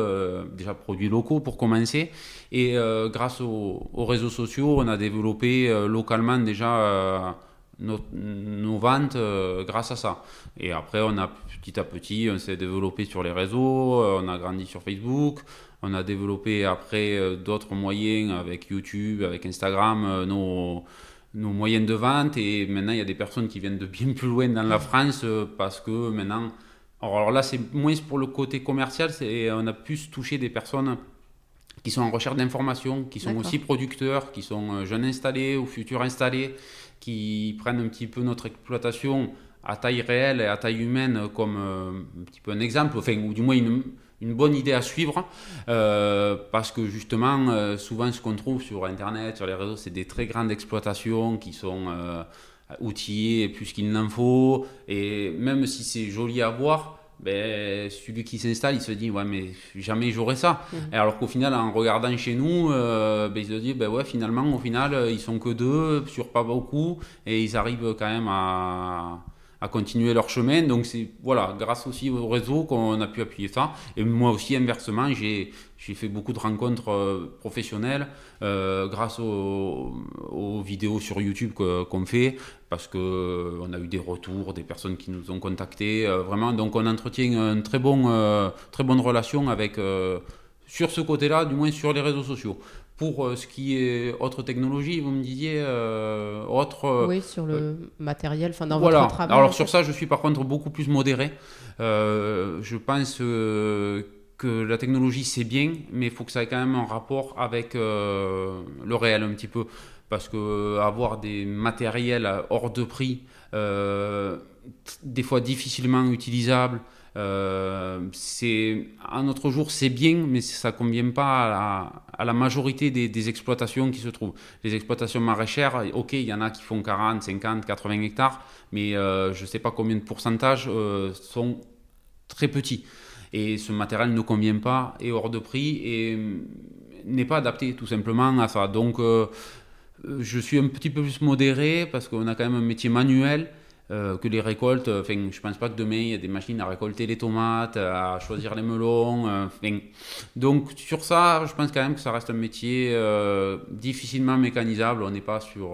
déjà produits locaux pour commencer. Et grâce aux, réseaux sociaux, on a développé localement déjà nos, ventes euh, grâce à ça. Et après, on a petit à petit, on s'est développé sur les réseaux, euh, on a grandi sur Facebook, on a développé après euh, d'autres moyens avec YouTube, avec Instagram, nos, nos moyens de vente. Et maintenant, il y a des personnes qui viennent de bien plus loin dans la France parce que maintenant, alors là, c'est moins pour le côté commercial, on a plus touché des personnes qui sont en recherche d'informations, qui sont aussi producteurs, qui sont jeunes installés ou futurs installés qui prennent un petit peu notre exploitation à taille réelle et à taille humaine comme euh, un petit peu un exemple, ou du moins une, une bonne idée à suivre, euh, parce que justement, euh, souvent ce qu'on trouve sur Internet, sur les réseaux, c'est des très grandes exploitations qui sont outillées plus qu'il n'en faut, et même si c'est joli à voir, ben, celui qui s'installe, il se dit, ouais, mais jamais j'aurai ça. Mhm. Alors qu'au final, en regardant chez nous, euh, ben, il se dit, ben ouais, finalement, au final, ils sont que deux, sur pas beaucoup, et ils arrivent quand même à, à continuer leur chemin. Donc c'est voilà, grâce aussi au réseau qu'on a pu appuyer ça. Et moi aussi, inversement, j'ai fait beaucoup de rencontres euh, professionnelles euh, grâce aux, vidéos sur YouTube qu'on fait, parce qu'on a eu des retours, des personnes qui nous ont contactés. Euh, vraiment, donc on entretient une très, bon, très bonne relation avec, sur ce côté-là, du moins sur les réseaux sociaux. Pour euh, ce qui est autre technologie, vous me disiez euh, autre. Euh, oui, sur le matériel, enfin dans votre travail. Alors sur ça, je suis par contre beaucoup plus modéré. je pense que la technologie c'est bien, mais il faut que ça ait quand même un rapport avec le réel un petit peu, parce que avoir des matériels hors de prix, des fois difficilement utilisables. Euh, c'est un autre jour, c'est bien, mais ça ne convient pas à la, majorité des, exploitations qui se trouvent. Les exploitations maraîchères, ok, il y en a qui font 40, 50, 80 hectares, mais euh, je ne sais pas combien de pourcentages euh, sont très petits. Et ce matériel ne convient pas, est hors de prix et n'est pas adapté tout simplement à ça. Donc, je suis un petit peu plus modéré parce qu'on a quand même un métier manuel. Euh, que les récoltes. Enfin, je pense pas que demain il y a des machines à récolter les tomates, à choisir les melons. Euh, donc sur ça, je pense quand même que ça reste un métier euh, difficilement mécanisable. On n'est pas sur,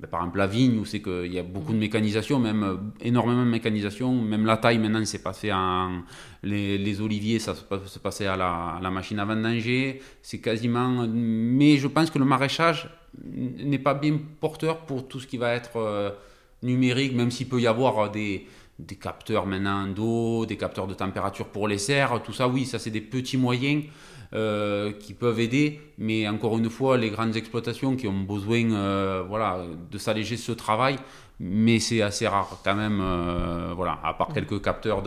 ben, par exemple, la vigne où c'est qu'il y a beaucoup de mécanisation, même énormément de mécanisation. Même la taille maintenant, c'est passé en les, les, oliviers, ça se passait à la, à la machine à vendanger. C'est quasiment. Mais je pense que le maraîchage n'est pas bien porteur pour tout ce qui va être numérique, même s'il peut y avoir des, des capteurs maintenant d'eau, des capteurs de température pour les serres, tout ça, oui, ça c'est des petits moyens euh, qui peuvent aider, mais encore une fois, les grandes exploitations qui ont besoin euh, voilà, de s'alléger ce travail, mais c'est assez rare quand même, euh, voilà, à part quelques capteurs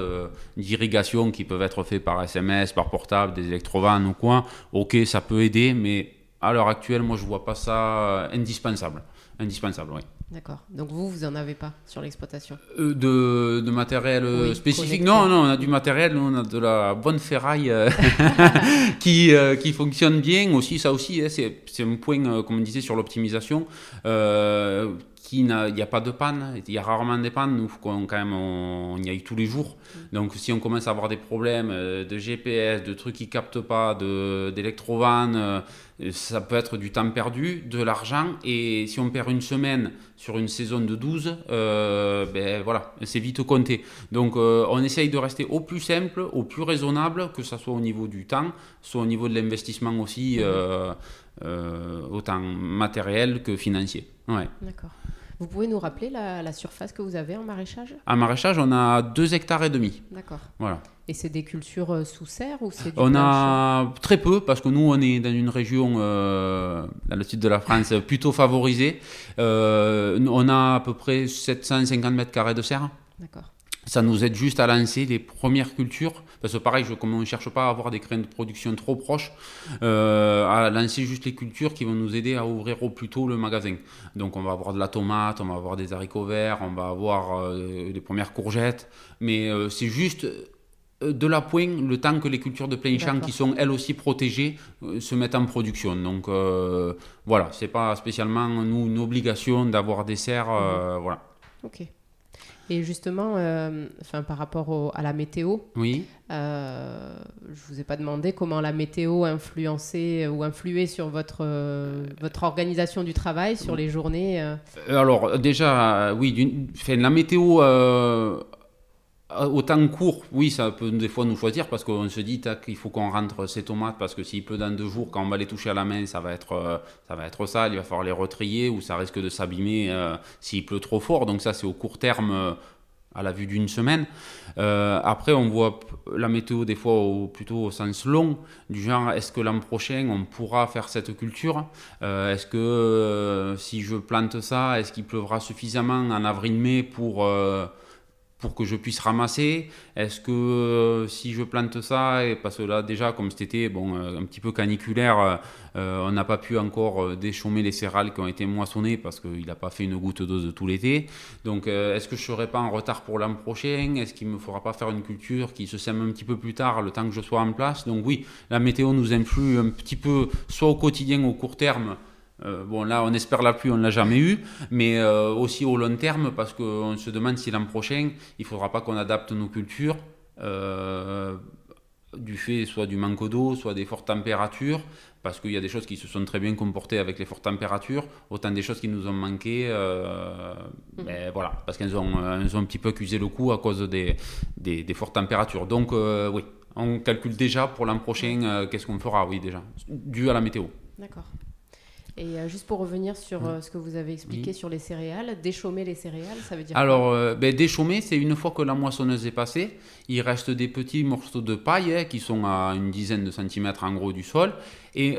d'irrigation qui peuvent être faits par SMS, par portable, des électrovannes ou quoi, ok, ça peut aider, mais à l'heure actuelle, moi je vois pas ça indispensable. Indispensable, oui. D'accord. Donc vous, vous n'en avez pas sur l'exploitation euh, de, de, matériel euh, spécifique Non, non, on a du matériel, on a de la bonne ferraille euh, qui, qui fonctionne bien aussi. Ça aussi, hein, c'est un point, comme on disait, sur l'optimisation il n'y a pas de panne, il y a rarement des pannes, nous, quand même, on, y aille tous les jours. Mm. Donc, si on commence à avoir des problèmes euh, de GPS, de trucs qui captent pas, d'électrovannes, euh, ça peut être du temps perdu, de l'argent, et si on perd une semaine sur une saison de 12, euh, ben voilà, c'est vite compté. Donc, on essaye de rester au plus simple, au plus raisonnable, que ce soit au niveau du temps, soit au niveau de l'investissement aussi, mm. Autant matériel que financier. Ouais. D'accord. Vous pouvez nous rappeler la, surface que vous avez en maraîchage? En maraîchage, on a 2 hectares et demi. D'accord. Voilà. Et c'est des cultures euh, sous serre ou c'est On a très peu parce que nous on est dans une région euh, dans le sud de la France plutôt favorisée. Euh, on a à peu près 750 mètres carrés de serre. D'accord. Ça nous aide juste à lancer les premières cultures, parce que pareil, je, comme on ne cherche pas à avoir des graines de production trop proches, euh, à lancer juste les cultures qui vont nous aider à ouvrir au plus tôt le magasin. Donc on va avoir de la tomate, on va avoir des haricots verts, on va avoir euh, des premières courgettes, mais euh, c'est juste de la pointe le temps que les cultures de plein champ, qui sont elles aussi protégées, se mettent en production. Donc voilà, c'est pas spécialement nous une obligation d'avoir des serres, mhm. voilà. Ok. Et justement, euh, par rapport à la météo, oui. Euh, je ne vous ai pas demandé comment la météo influençait ou influait sur votre, euh, votre organisation du travail, sur les journées. Alors déjà, oui, la météo euh, au temps court, oui, ça peut des fois nous choisir parce qu'on se dit qu'il faut qu'on rentre ces tomates parce que s'il pleut dans deux jours, quand on va les toucher à la main, ça va être, euh, ça sale, il va falloir les retrier ou ça risque de s'abîmer euh, s'il pleut trop fort. Donc ça, c'est au court terme à la vue d'une semaine. après, on voit la météo des fois plutôt au sens long, du genre est-ce que l'an prochain on pourra faire cette culture? Est-ce que si je plante ça, est-ce qu'il pleuvra suffisamment en avril-mai pour pour que je puisse ramasser. Est-ce que euh, si je plante ça, et parce que là déjà comme été, bon, euh, un petit peu caniculaire, euh, on n'a pas pu encore déchaumer les céréales qui ont été moissonnées parce qu'il n'a pas fait une goutte d'eau de tout l'été. Donc est-ce que je ne serai pas en retard pour l'an prochain? Est-ce qu'il ne me faudra pas faire une culture qui se sème un petit peu plus tard, le temps que je sois en place? Donc oui, la météo nous influe un petit peu, soit au quotidien, au court terme, euh, bon, là, on espère la pluie, on ne l'a jamais eu, mais euh, aussi au long terme, parce qu'on se demande si l'an prochain, il ne faudra pas qu'on adapte nos cultures euh, du fait soit du manque d'eau, soit des fortes températures, parce qu'il y a des choses qui se sont très bien comportées avec les fortes températures, autant des choses qui nous ont manqué, mm. ben, voilà, parce qu'elles ont, ont, un petit peu accusé le coup à cause des, des, des fortes températures. Donc, oui, on calcule déjà pour l'an prochain qu'est-ce qu'on fera, oui, déjà, dû à la météo. D'accord. Et euh, juste pour revenir sur euh, ce que vous avez expliqué sur les céréales, déchaumer les céréales, ça veut dire Alors, euh, ben, déchaumer, c'est une fois que la moissonneuse est passée, il reste des petits morceaux de paille hein, qui sont à une dizaine de centimètres en gros du sol. Et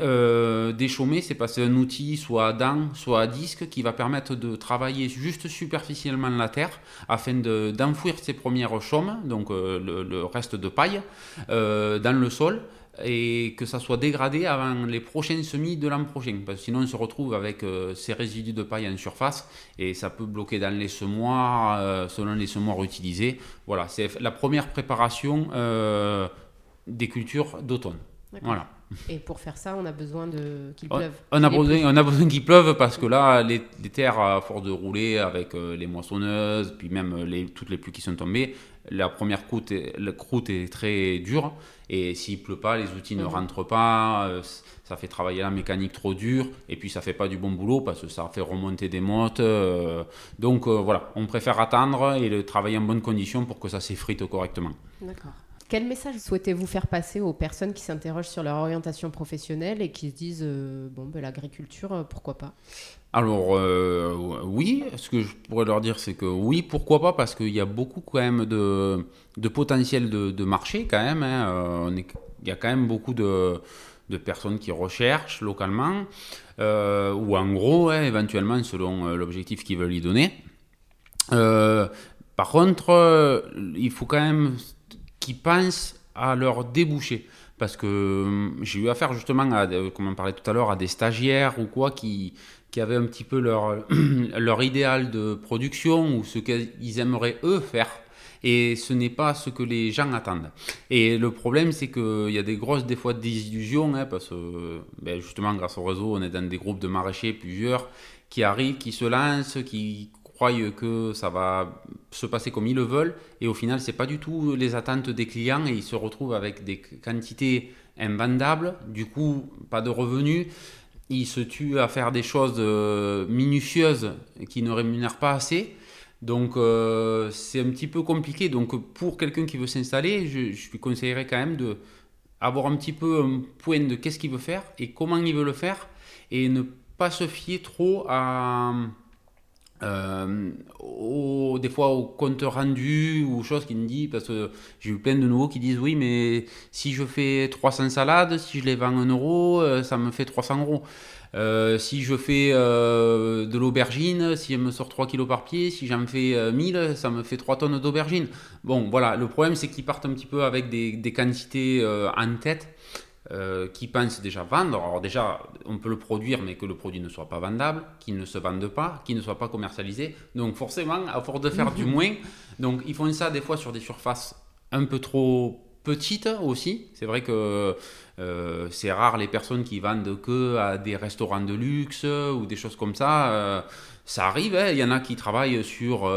déchaumer, c'est passer un outil soit à dents, soit à disque qui va permettre de travailler juste superficiellement la terre afin d'enfouir ces premières chaumes, donc le, le, reste de paille, dans le sol et que ça soit dégradé avant les prochains semis de l'an prochain. Parce que sinon, on se retrouve avec euh, ces résidus de paille en surface et ça peut bloquer dans les semoirs, euh, selon les semoirs utilisés. Voilà, c'est la première préparation euh, des cultures d'automne. Voilà. Et pour faire ça, on a besoin de qu'il pleuve. On a, besoin, on a besoin qu'il pleuve parce que là, les, terres, à force de rouler avec les moissonneuses, puis même les, toutes les pluies qui sont tombées, la première croûte est, la croûte est très dure et s'il pleut pas, les outils ne mhm. rentrent pas, euh, ça fait travailler la mécanique trop dure et puis ça fait pas du bon boulot parce que ça fait remonter des mottes. Euh, donc euh, voilà, on préfère attendre et le travailler en bonnes conditions pour que ça s'effrite correctement. D'accord. Quel message souhaitez-vous faire passer aux personnes qui s'interrogent sur leur orientation professionnelle et qui se disent bon ben, l'agriculture pourquoi pas? Alors oui, ce que je pourrais leur dire c'est que oui, pourquoi pas parce qu'il y a beaucoup quand même de de potentiel de, marché quand même. Hein. Euh, il y a quand même beaucoup de, personnes qui recherchent localement, euh, ou en gros, hein, éventuellement, selon euh, l'objectif qu'ils veulent y donner. par contre, il faut quand même qu'ils pensent à leur déboucher. Parce que j'ai eu affaire justement, à, comme on parlait tout à l'heure, à des stagiaires ou quoi qui, qui avaient un petit peu leur, leur idéal de production ou ce qu'ils aimeraient eux faire et ce n'est pas ce que les gens attendent. Et le problème, c'est qu'il y a des grosses, des fois, désillusions, hein, parce que ben, justement, grâce au réseau, on est dans des groupes de maraîchers, plusieurs, qui arrivent, qui se lancent, qui croient que ça va se passer comme ils le veulent, et au final, c'est pas du tout les attentes des clients, et ils se retrouvent avec des quantités invendables, du coup, pas de revenus ils se tuent à faire des choses euh, minutieuses qui ne rémunèrent pas assez. Donc euh, c'est un petit peu compliqué. Donc pour quelqu'un qui veut s'installer, je, lui conseillerais quand même de avoir un petit peu un point de qu'est-ce qu'il veut faire et comment il veut le faire et ne pas se fier trop à, euh, des fois au compte rendu ou choses qui me dit parce que j'ai eu plein de nouveaux qui disent oui mais si je fais 300 salades si je les vends 1 euro euh, ça me fait 300 euros euh, si je fais de l'aubergine, si je me sort 3 kilos par pied, si j'en fais 1000, ça me fait 3 tonnes d'aubergine. Bon, voilà, le problème c'est qu'ils partent un petit peu avec des quantités en tête euh, qui pensent déjà vendre. Alors déjà, on peut le produire, mais que le produit ne soit pas vendable, qu'il ne se vende pas, qu'il ne soit pas commercialisé. Donc forcément, à force de faire du moins, donc ils font ça des fois sur des surfaces un peu trop petites aussi. C'est vrai que euh, c'est rare les personnes qui vendent que à des restaurants de luxe ou des choses comme ça. Euh, ça arrive, hein. il y en a qui travaillent sur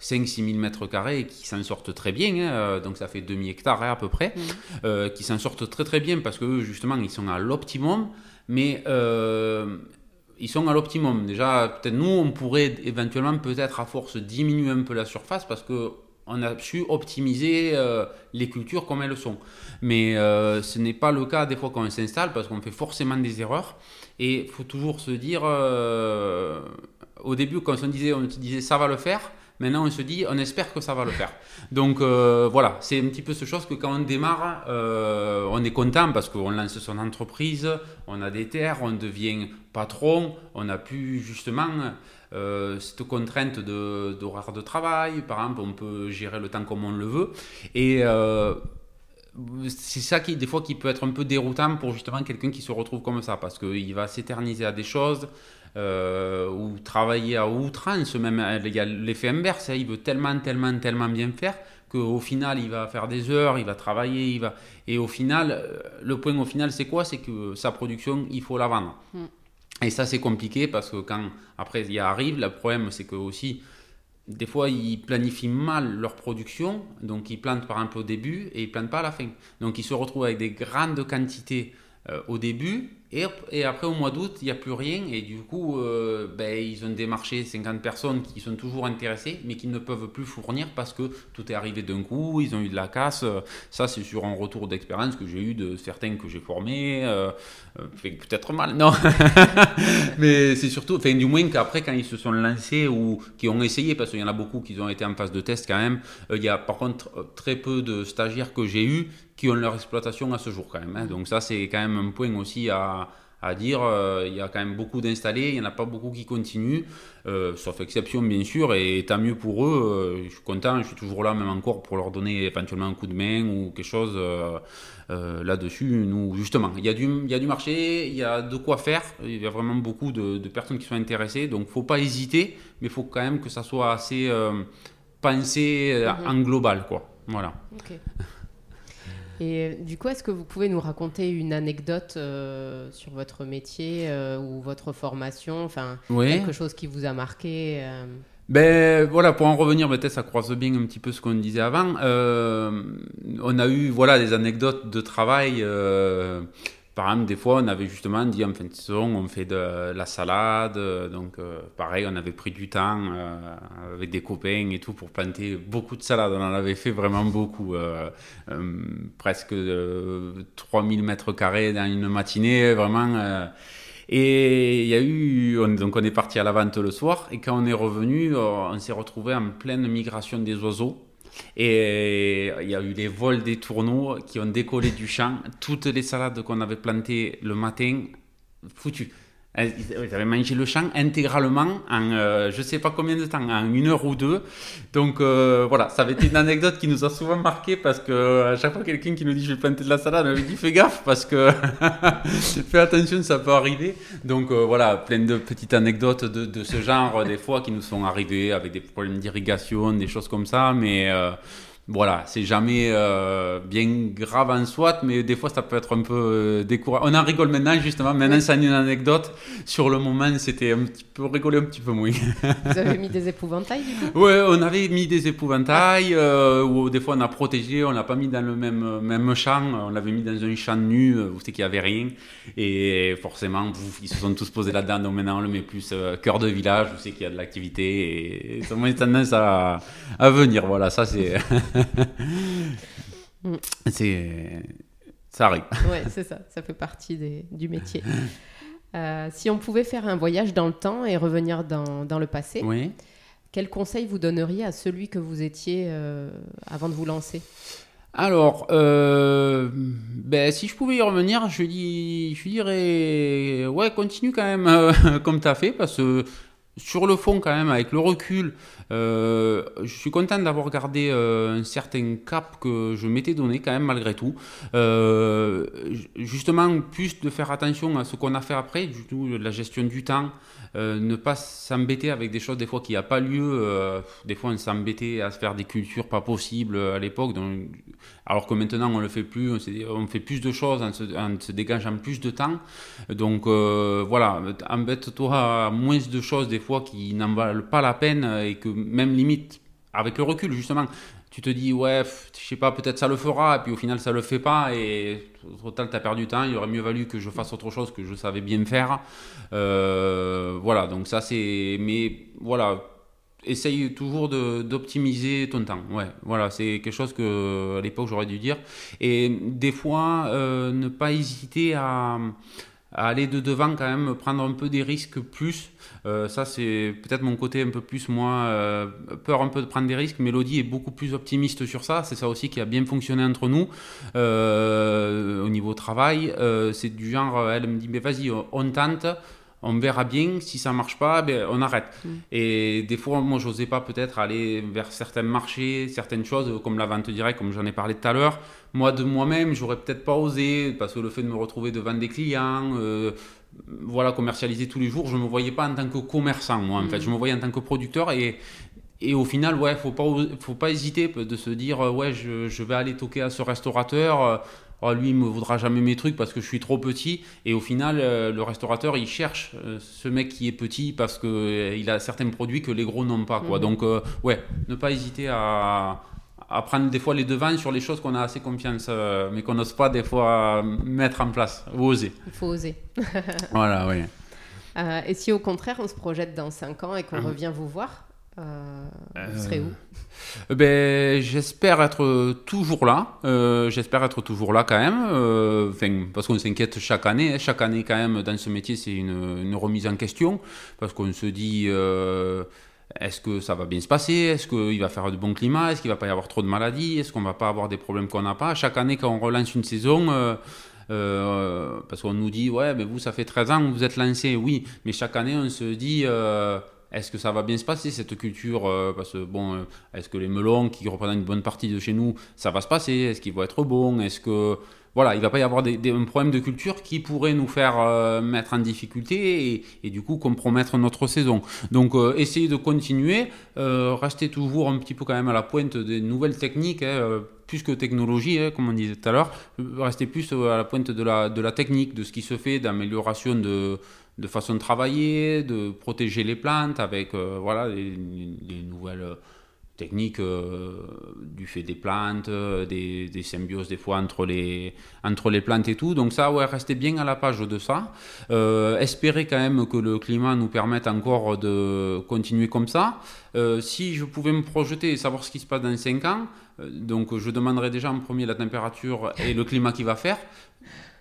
5-6 000 mètres carrés et qui s'en sortent très bien, hein. euh, donc ça fait demi hectare hein, à peu près, mmh. euh, qui s'en sortent très très bien parce que justement ils sont à l'optimum, mais euh, ils sont à l'optimum. Déjà, peut-être nous, on pourrait éventuellement peut-être à force diminuer un peu la surface parce que on a su optimiser les cultures comme elles sont. Mais ce n'est pas le cas des fois quand on s'installe parce qu'on fait forcément des erreurs. Et il faut toujours se dire, au début, quand on disait, on disait ça va le faire, maintenant on se dit on espère que ça va le faire. Donc euh, voilà, c'est un petit peu ce chose que quand on démarre, euh, on est content parce qu'on lance son entreprise, on a des terres, on devient patron, on n'a plus justement euh, cette contrainte d'horaire de, travail, par exemple, on peut gérer le temps comme on le veut. Et c'est ça qui, des fois, qui peut être un peu déroutant pour justement quelqu'un qui se retrouve comme ça, parce qu'il va s'éterniser à des choses, euh, ou travailler à outrance, même l'effet inverse, hein. il veut tellement, tellement, tellement bien faire qu'au final il va faire des heures, il va travailler, il va et au final, euh, le point au final c'est quoi? C'est que sa production, il faut la vendre. Mm. Et ça c'est compliqué parce que quand après il arrive, le problème c'est que aussi des fois, ils planifient mal leur production, donc ils plantent par exemple au début et ils plantent pas à la fin. Donc ils se retrouvent avec des grandes quantités euh, au début et, après, au mois d'août, il n'y a plus rien. Et du coup, euh, ben, ils ont démarché 50 personnes qui sont toujours intéressées, mais qui ne peuvent plus fournir parce que tout est arrivé d'un coup, ils ont eu de la casse. Ça, c'est sur un retour d'expérience que j'ai eu de certains que j'ai formés. Euh, euh peut-être mal, non Mais c'est surtout, enfin, du moins qu'après, quand ils se sont lancés ou qui ont essayé, parce qu'il y en a beaucoup qui ont été en phase de test quand même, euh, il y a par contre très peu de stagiaires que j'ai eu qui ont leur exploitation à ce jour quand même. Hein. Donc ça, c'est quand même un point aussi à, à dire. Euh, il y a quand même beaucoup d'installés, il n'y en a pas beaucoup qui continuent, euh, sauf exception bien sûr, et tant mieux pour eux. Euh, je suis content, je suis toujours là même encore pour leur donner éventuellement un coup de main ou quelque chose là-dessus. Nous, justement, il y, a du, il y a du marché, il y a de quoi faire, il y a vraiment beaucoup de, personnes qui sont intéressées, donc il ne faut pas hésiter, mais il faut quand même que ça soit assez pensé mhm. en global. Quoi. Voilà. Et euh, du coup, est-ce que vous pouvez nous raconter une anecdote euh, sur votre métier euh, ou votre formation, enfin quelque chose qui vous a marqué Ben voilà, pour en revenir, peut-être ça croise bien un petit peu ce qu'on disait avant. on a eu voilà des anecdotes de travail par exemple, des fois, on avait justement dit en fin de saison, on fait de la salade. Donc, euh, pareil, on avait pris du temps euh, avec des copains et tout pour planter beaucoup de salades. On en avait fait vraiment beaucoup, euh, presque 3000 mètres carrés dans une matinée, vraiment. Et il y a eu, donc on est parti à la vente le soir, et quand on est revenu, on s'est retrouvé en pleine migration des oiseaux. Et il y a eu les vols des tourneaux qui ont décollé du champ. Toutes les salades qu'on avait plantées le matin, foutues. Ils avaient mangé le champ intégralement en euh, je sais pas combien de temps, en une heure ou deux. Donc euh, voilà, ça avait été une anecdote qui nous a souvent marqué parce que à chaque fois quelqu'un qui nous dit je vais planter de la salade, on lui dit fais gaffe parce que fais attention, ça peut arriver. Donc euh, voilà, plein de petites anecdotes de, de, ce genre des fois qui nous sont arrivées avec des problèmes d'irrigation, des choses comme ça, mais voilà, c'est jamais euh, bien grave en soi, mais des fois ça peut être un peu euh, décourageant. On en rigole maintenant, justement. Maintenant, c'est une anecdote. Sur le moment, c'était un petit peu rigolé, un petit peu moins. Vous avez mis des épouvantails, du coup? Oui, on avait mis des épouvantails, euh, ou des fois on a protégé, on l'a pas mis dans le même, même champ, on l'avait mis dans un champ nu, vous savez qu'il n'y avait rien. Et forcément, ils se sont tous posés là-dedans, donc maintenant on le met plus cœur de village, vous savez qu'il y a de l'activité, et ça a tendance à, à venir. Voilà, ça c'est. c'est. Ça arrive. Ouais, c'est ça. Ça fait partie du métier. Euh, si on pouvait faire un voyage dans le temps et revenir dans, dans le passé, oui. Quel conseil vous donneriez à celui que vous étiez avant de vous lancer? Alors, euh, ben, si je pouvais y revenir, je, dis, je dirais, ouais, continue quand même euh, comme tu as fait, parce que sur le fond, quand même, avec le recul, euh, je suis content d'avoir gardé un certain cap que je m'étais donné, quand même, malgré tout. justement, plus de faire attention à ce qu'on a fait après, du tout, la gestion du temps, euh, ne pas s'embêter avec des choses des fois qui a pas lieu. Euh, des fois, on s'embêtait à se faire des cultures pas possibles euh, à l'époque. Alors que maintenant, on le fait plus. On, fait plus de choses en se, dégageant plus de temps. Donc voilà, embête-toi à moins de choses des fois qui n'en valent pas la peine et que même limite avec le recul justement tu te dis, ouais, je sais pas, peut-être ça le fera, et puis au final ça le fait pas, et au total as perdu du temps, il aurait mieux valu que je fasse autre chose que je savais bien faire. Euh, voilà, donc ça c'est. Mais voilà, essaye toujours d'optimiser ton temps. Ouais, voilà, c'est quelque chose que à l'époque j'aurais dû dire. Et des fois, euh, ne pas hésiter à aller de devant quand même, prendre un peu des risques plus. Euh, ça, c'est peut-être mon côté un peu plus, moi, euh, peur un peu de prendre des risques. Mélodie est beaucoup plus optimiste sur ça. C'est ça aussi qui a bien fonctionné entre nous au niveau travail. c'est du genre, elle me dit, mais vas-y, on tente on verra bien. Si ça marche pas, ben, on arrête. Mm. Et des fois, moi, j'osais pas peut-être aller vers certains marchés, certaines choses, comme la vente directe, comme j'en ai parlé tout à l'heure. Moi, de moi-même, j'aurais peut-être pas osé, parce que le fait de me retrouver devant des clients, euh, voilà, commercialiser tous les jours, je me voyais pas en tant que commerçant, moi, en fait. Mm. Je me voyais en tant que producteur et. Et au final, ouais, faut pas, faut pas hésiter de se dire, ouais, je, je vais aller toquer à ce restaurateur oh, lui, il me voudra jamais mes trucs parce que je suis trop petit. Et au final, euh, le restaurateur, il cherche euh, ce mec qui est petit parce qu'il euh, il a certains produits que les gros n'ont pas. Quoi. Mhm. Donc, ouais, ne pas hésiter à, à, prendre des fois les devants sur les choses qu'on a assez confiance, mais qu'on n'ose pas des fois mettre en place, ou oser. Il faut oser. voilà, oui. et si au contraire, on se projette dans 5 ans et qu'on ah. revient vous voir vous serez où euh, ben, J'espère être toujours là. Euh, j'espère être toujours là quand même. Euh, parce qu'on s'inquiète chaque année. Hein. Chaque année, quand même, dans ce métier, c'est une, une, remise en question. Parce qu'on se dit est-ce que ça va bien se passer? Est-ce qu'il va faire de bon climat? Est-ce qu'il va pas y avoir trop de maladies? Est-ce qu'on va pas avoir des problèmes qu'on n'a pas? Chaque année, quand on relance une saison. parce qu'on nous dit, ouais, mais vous, ça fait 13 ans que vous êtes lancé, oui, mais chaque année, on se dit, est-ce que ça va bien se passer cette culture euh, Parce que bon, euh, est-ce que les melons qui représentent une bonne partie de chez nous, ça va se passer? Est-ce qu'ils vont être bons? Est-ce que voilà, il va pas y avoir des, un problème de culture qui pourrait nous faire euh, mettre en difficulté et, du coup compromettre notre saison. Donc essayez de continuer, restez toujours un petit peu quand même à la pointe des nouvelles techniques. Hein, plus que technologie, hein, comme on disait tout à l'heure, restez plus à la pointe de la, de la technique, de ce qui se fait, d'amélioration de, de façon de travailler, de protéger les plantes avec euh, voilà, des, nouvelles euh, techniques euh, du fait des plantes, des, des, symbioses des fois entre les, entre les plantes et tout. Donc ça, ouais, restez bien à la page de ça. espérez quand même que le climat nous permette encore de continuer comme ça. si je pouvais me projeter et savoir ce qui se passe dans 5 ans, donc je demanderais déjà en premier la température et le climat qui va faire.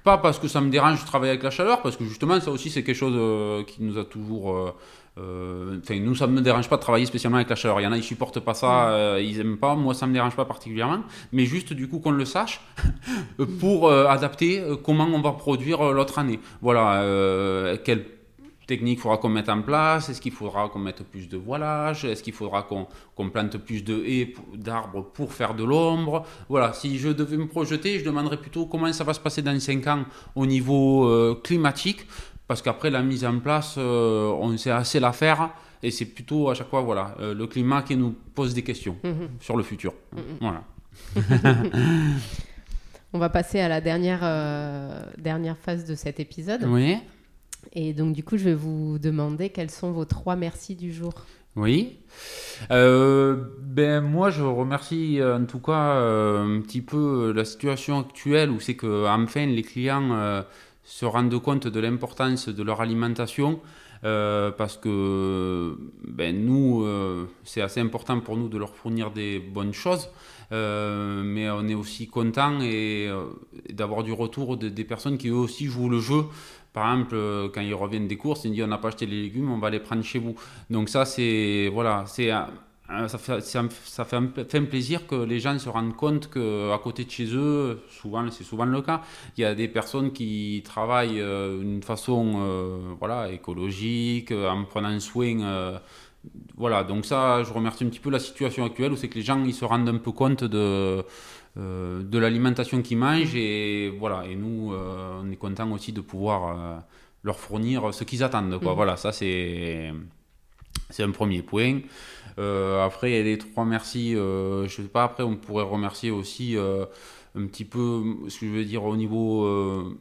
Pas parce que ça me dérange de travailler avec la chaleur, parce que justement, ça aussi, c'est quelque chose euh, qui nous a toujours. Euh, euh, enfin, nous, ça ne me dérange pas de travailler spécialement avec la chaleur. Il y en a, ils supportent pas ça, ils aiment pas. Moi, ça me dérange pas particulièrement. Mais juste, du coup, qu'on le sache pour adapter comment on va produire l'autre année. Voilà, quel technique faudra qu'on mette en place Est-ce qu'il faudra qu'on mette plus de voilage Est-ce qu'il faudra qu'on plante plus de haies, d'arbres pour faire de l'ombre? Voilà, si je devais me projeter, je demanderais plutôt comment ça va se passer dans 5 ans au niveau euh, climatique, parce qu'après la mise en place, euh, on sait assez la faire. Et c'est plutôt à chaque fois voilà, euh, le climat qui nous pose des questions mhm. sur le futur. Mhm. Voilà. on va passer à la dernière, dernière phase de cet épisode. Oui. Et donc, du coup, je vais vous demander quels sont vos trois merci du jour. Oui. Euh, ben moi, je remercie en tout cas euh, un petit peu la situation actuelle où c'est que enfin les clients euh, se rendent compte de l'importance de leur alimentation. parce que ben, nous, c'est assez important pour nous de leur fournir des bonnes choses. mais on est aussi content et, d'avoir du retour des personnes qui eux aussi jouent le jeu. Par exemple, quand ils reviennent des courses, ils disent on n'a pas acheté les légumes, on va les prendre chez vous. Donc ça, c'est voilà, c'est euh, ça, fait, ça, fait, un, plaisir que les gens se rendent compte qu'à côté de chez eux, souvent c'est souvent le cas, il y a des personnes qui travaillent euh, d'une façon euh, voilà, écologique, en prenant soin. Voilà, donc ça, je remercie un petit peu la situation actuelle où c'est que les gens ils se rendent un peu compte de, de l'alimentation qu'ils mangent et voilà, et nous, on est content aussi de pouvoir leur fournir ce qu'ils attendent. Quoi. Mmh. Voilà, ça c'est, c'est un premier point. Euh, après, il y a les trois merci. Euh, je sais pas, après, on pourrait remercier aussi euh, un petit peu, ce que je veux dire, au niveau.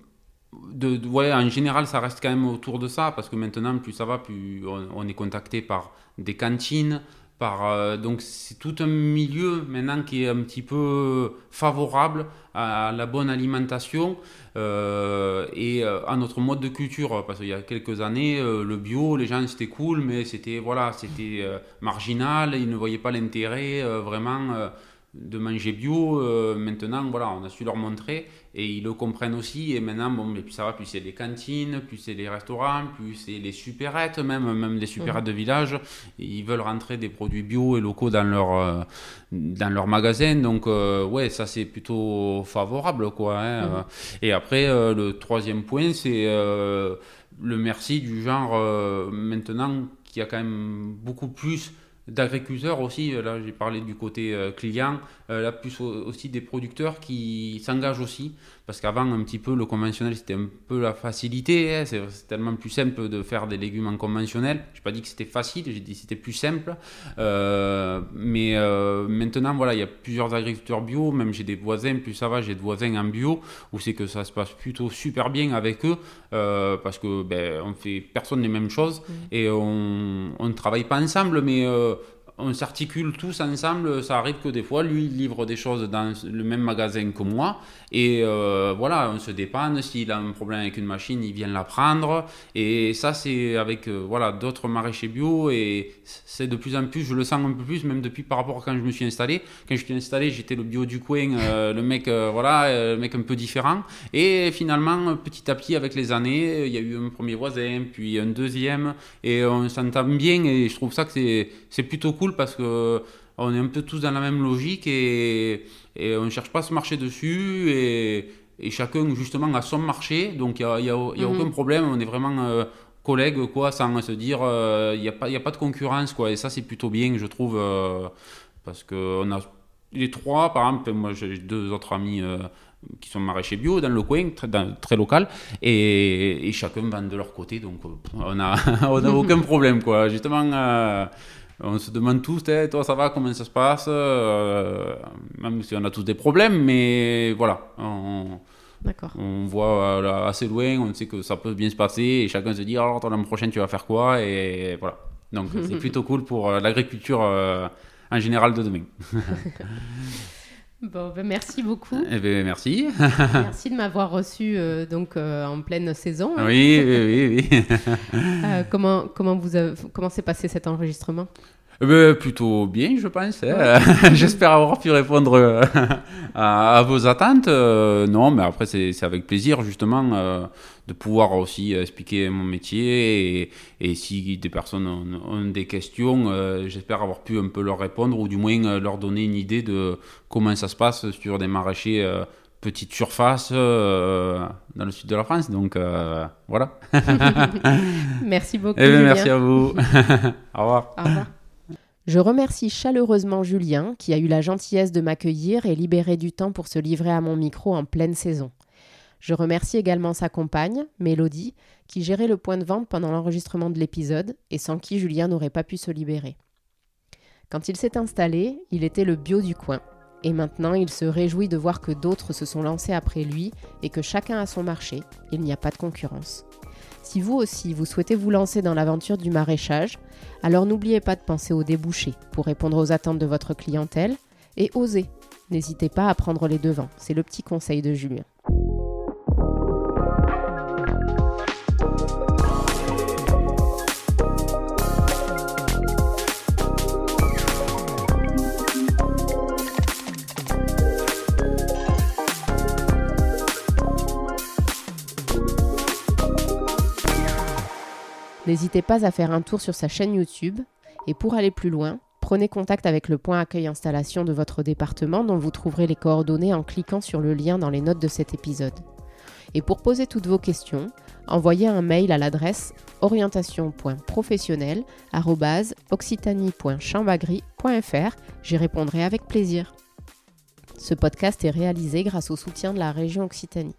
Ouais, en général, ça reste quand même autour de ça, parce que maintenant, plus ça va, plus on est contacté par des cantines, euh, donc c'est tout un milieu maintenant qui est un petit peu favorable à la bonne alimentation euh, et euh, à notre mode de culture. Parce qu'il y a quelques années, le bio, les gens c'était cool, mais c'était voilà, c'était marginal, ils ne voyaient pas l'intérêt vraiment de manger bio. Euh, maintenant, voilà, on a su leur montrer et ils le comprennent aussi. Et maintenant, bon, mais plus ça va, plus c'est les cantines, plus c'est les restaurants, plus c'est les supérettes, même, même les supérettes de village. Ils veulent rentrer des produits bio et locaux dans leur, euh, dans leur magasin. Donc, euh, ouais, ça c'est plutôt favorable, quoi. Hein. Et après, le troisième point, c'est le merci du genre maintenant qu'il y a quand même beaucoup plus d'agriculteurs aussi, euh, là j'ai parlé du côté euh, client, euh, là plus aussi des producteurs qui s'engagent aussi, parce qu'avant un petit peu le conventionnel c'était un peu la facilité, hein, c'est tellement plus simple de faire des légumes en conventionnel, je n'ai pas dit que c'était facile, j'ai dit que c'était plus simple, mais maintenant voilà, il y a plusieurs agriculteurs bio, même j'ai des voisins, plus ça va, j'ai des voisins en bio, où c'est que ça se passe plutôt super bien avec eux, parce que ben, on fait personne les mêmes choses, mmh. et on ne travaille pas ensemble, mais on s'articule tous ensemble. Ça arrive que des fois, lui, il livre des choses dans le même magasin que moi. Et euh, voilà, on se dépanne. S'il a un problème avec une machine, il vient la prendre. Et ça, c'est avec euh, voilà d'autres maraîchers bio. Et c'est de plus en plus, je le sens un peu plus, même depuis par rapport à quand je me suis installé. Quand je suis installé, j'étais le bio du coin, euh, le mec, voilà, le mec un peu différent. Et finalement, petit à petit, avec les années, il y a eu un premier voisin, puis un deuxième. Et on s'entend bien. Et je trouve ça que c'est plutôt cool parce que on est un peu tous dans la même logique et, et on ne cherche pas à se marcher dessus et, et, chacun justement a son marché donc il n'y a, a, mhm. aucun problème on est vraiment euh, collègues quoi sans se dire euh, il n'y a, pas, a pas de concurrence quoi et ça c'est plutôt bien je trouve euh, parce que on a les trois par exemple moi j'ai deux autres amis qui sont maraîchers bio dans le coin, très, très local, et, et, chacun vend de leur côté, donc on n'a on a aucun problème, quoi. Justement, on se demande tous, toi ça va, comment ça se passe euh, Même si on a tous des problèmes, mais voilà. On, on voit assez loin, on sait que ça peut bien se passer et chacun se dit alors l'année prochaine tu vas faire quoi et voilà. Donc c'est plutôt cool pour euh, l'agriculture euh, en général de demain. Bon, ben merci beaucoup. Eh ben, merci. merci de m'avoir reçu donc en pleine saison. Oui, oui, oui. comment comment vous comment s'est passé cet enregistrement? Eh ben, plutôt bien, je pense. Hein. J'espère avoir pu répondre euh, à, vos attentes. Euh, non, mais après, c'est avec plaisir, justement, euh, de pouvoir aussi expliquer mon métier. Et, et si des personnes ont, des questions, j'espère avoir pu un peu leur répondre ou du moins leur donner une idée de comment ça se passe sur des maraîchers petite surface dans le sud de la France. Donc voilà. merci beaucoup. Eh ben, merci à vous. Au revoir. Au revoir. Je remercie chaleureusement Julien qui a eu la gentillesse de m'accueillir et libérer du temps pour se livrer à mon micro en pleine saison. Je remercie également sa compagne, Mélodie, qui gérait le point de vente pendant l'enregistrement de l'épisode et sans qui Julien n'aurait pas pu se libérer. Quand il s'est installé, il était le bio du coin. Et maintenant, il se réjouit de voir que d'autres se sont lancés après lui et que chacun a son marché. Il n'y a pas de concurrence. Si vous aussi, vous souhaitez vous lancer dans l'aventure du maraîchage, alors n'oubliez pas de penser aux débouchés pour répondre aux attentes de votre clientèle et osez. N'hésitez pas à prendre les devants, c'est le petit conseil de Julien. N'hésitez pas à faire un tour sur sa chaîne YouTube et pour aller plus loin, prenez contact avec le point accueil installation de votre département dont vous trouverez les coordonnées en cliquant sur le lien dans les notes de cet épisode. Et pour poser toutes vos questions, envoyez un mail à l'adresse orientation.professionnel@occitanie.chambagri.fr. J'y répondrai avec plaisir. Ce podcast est réalisé grâce au soutien de la région Occitanie.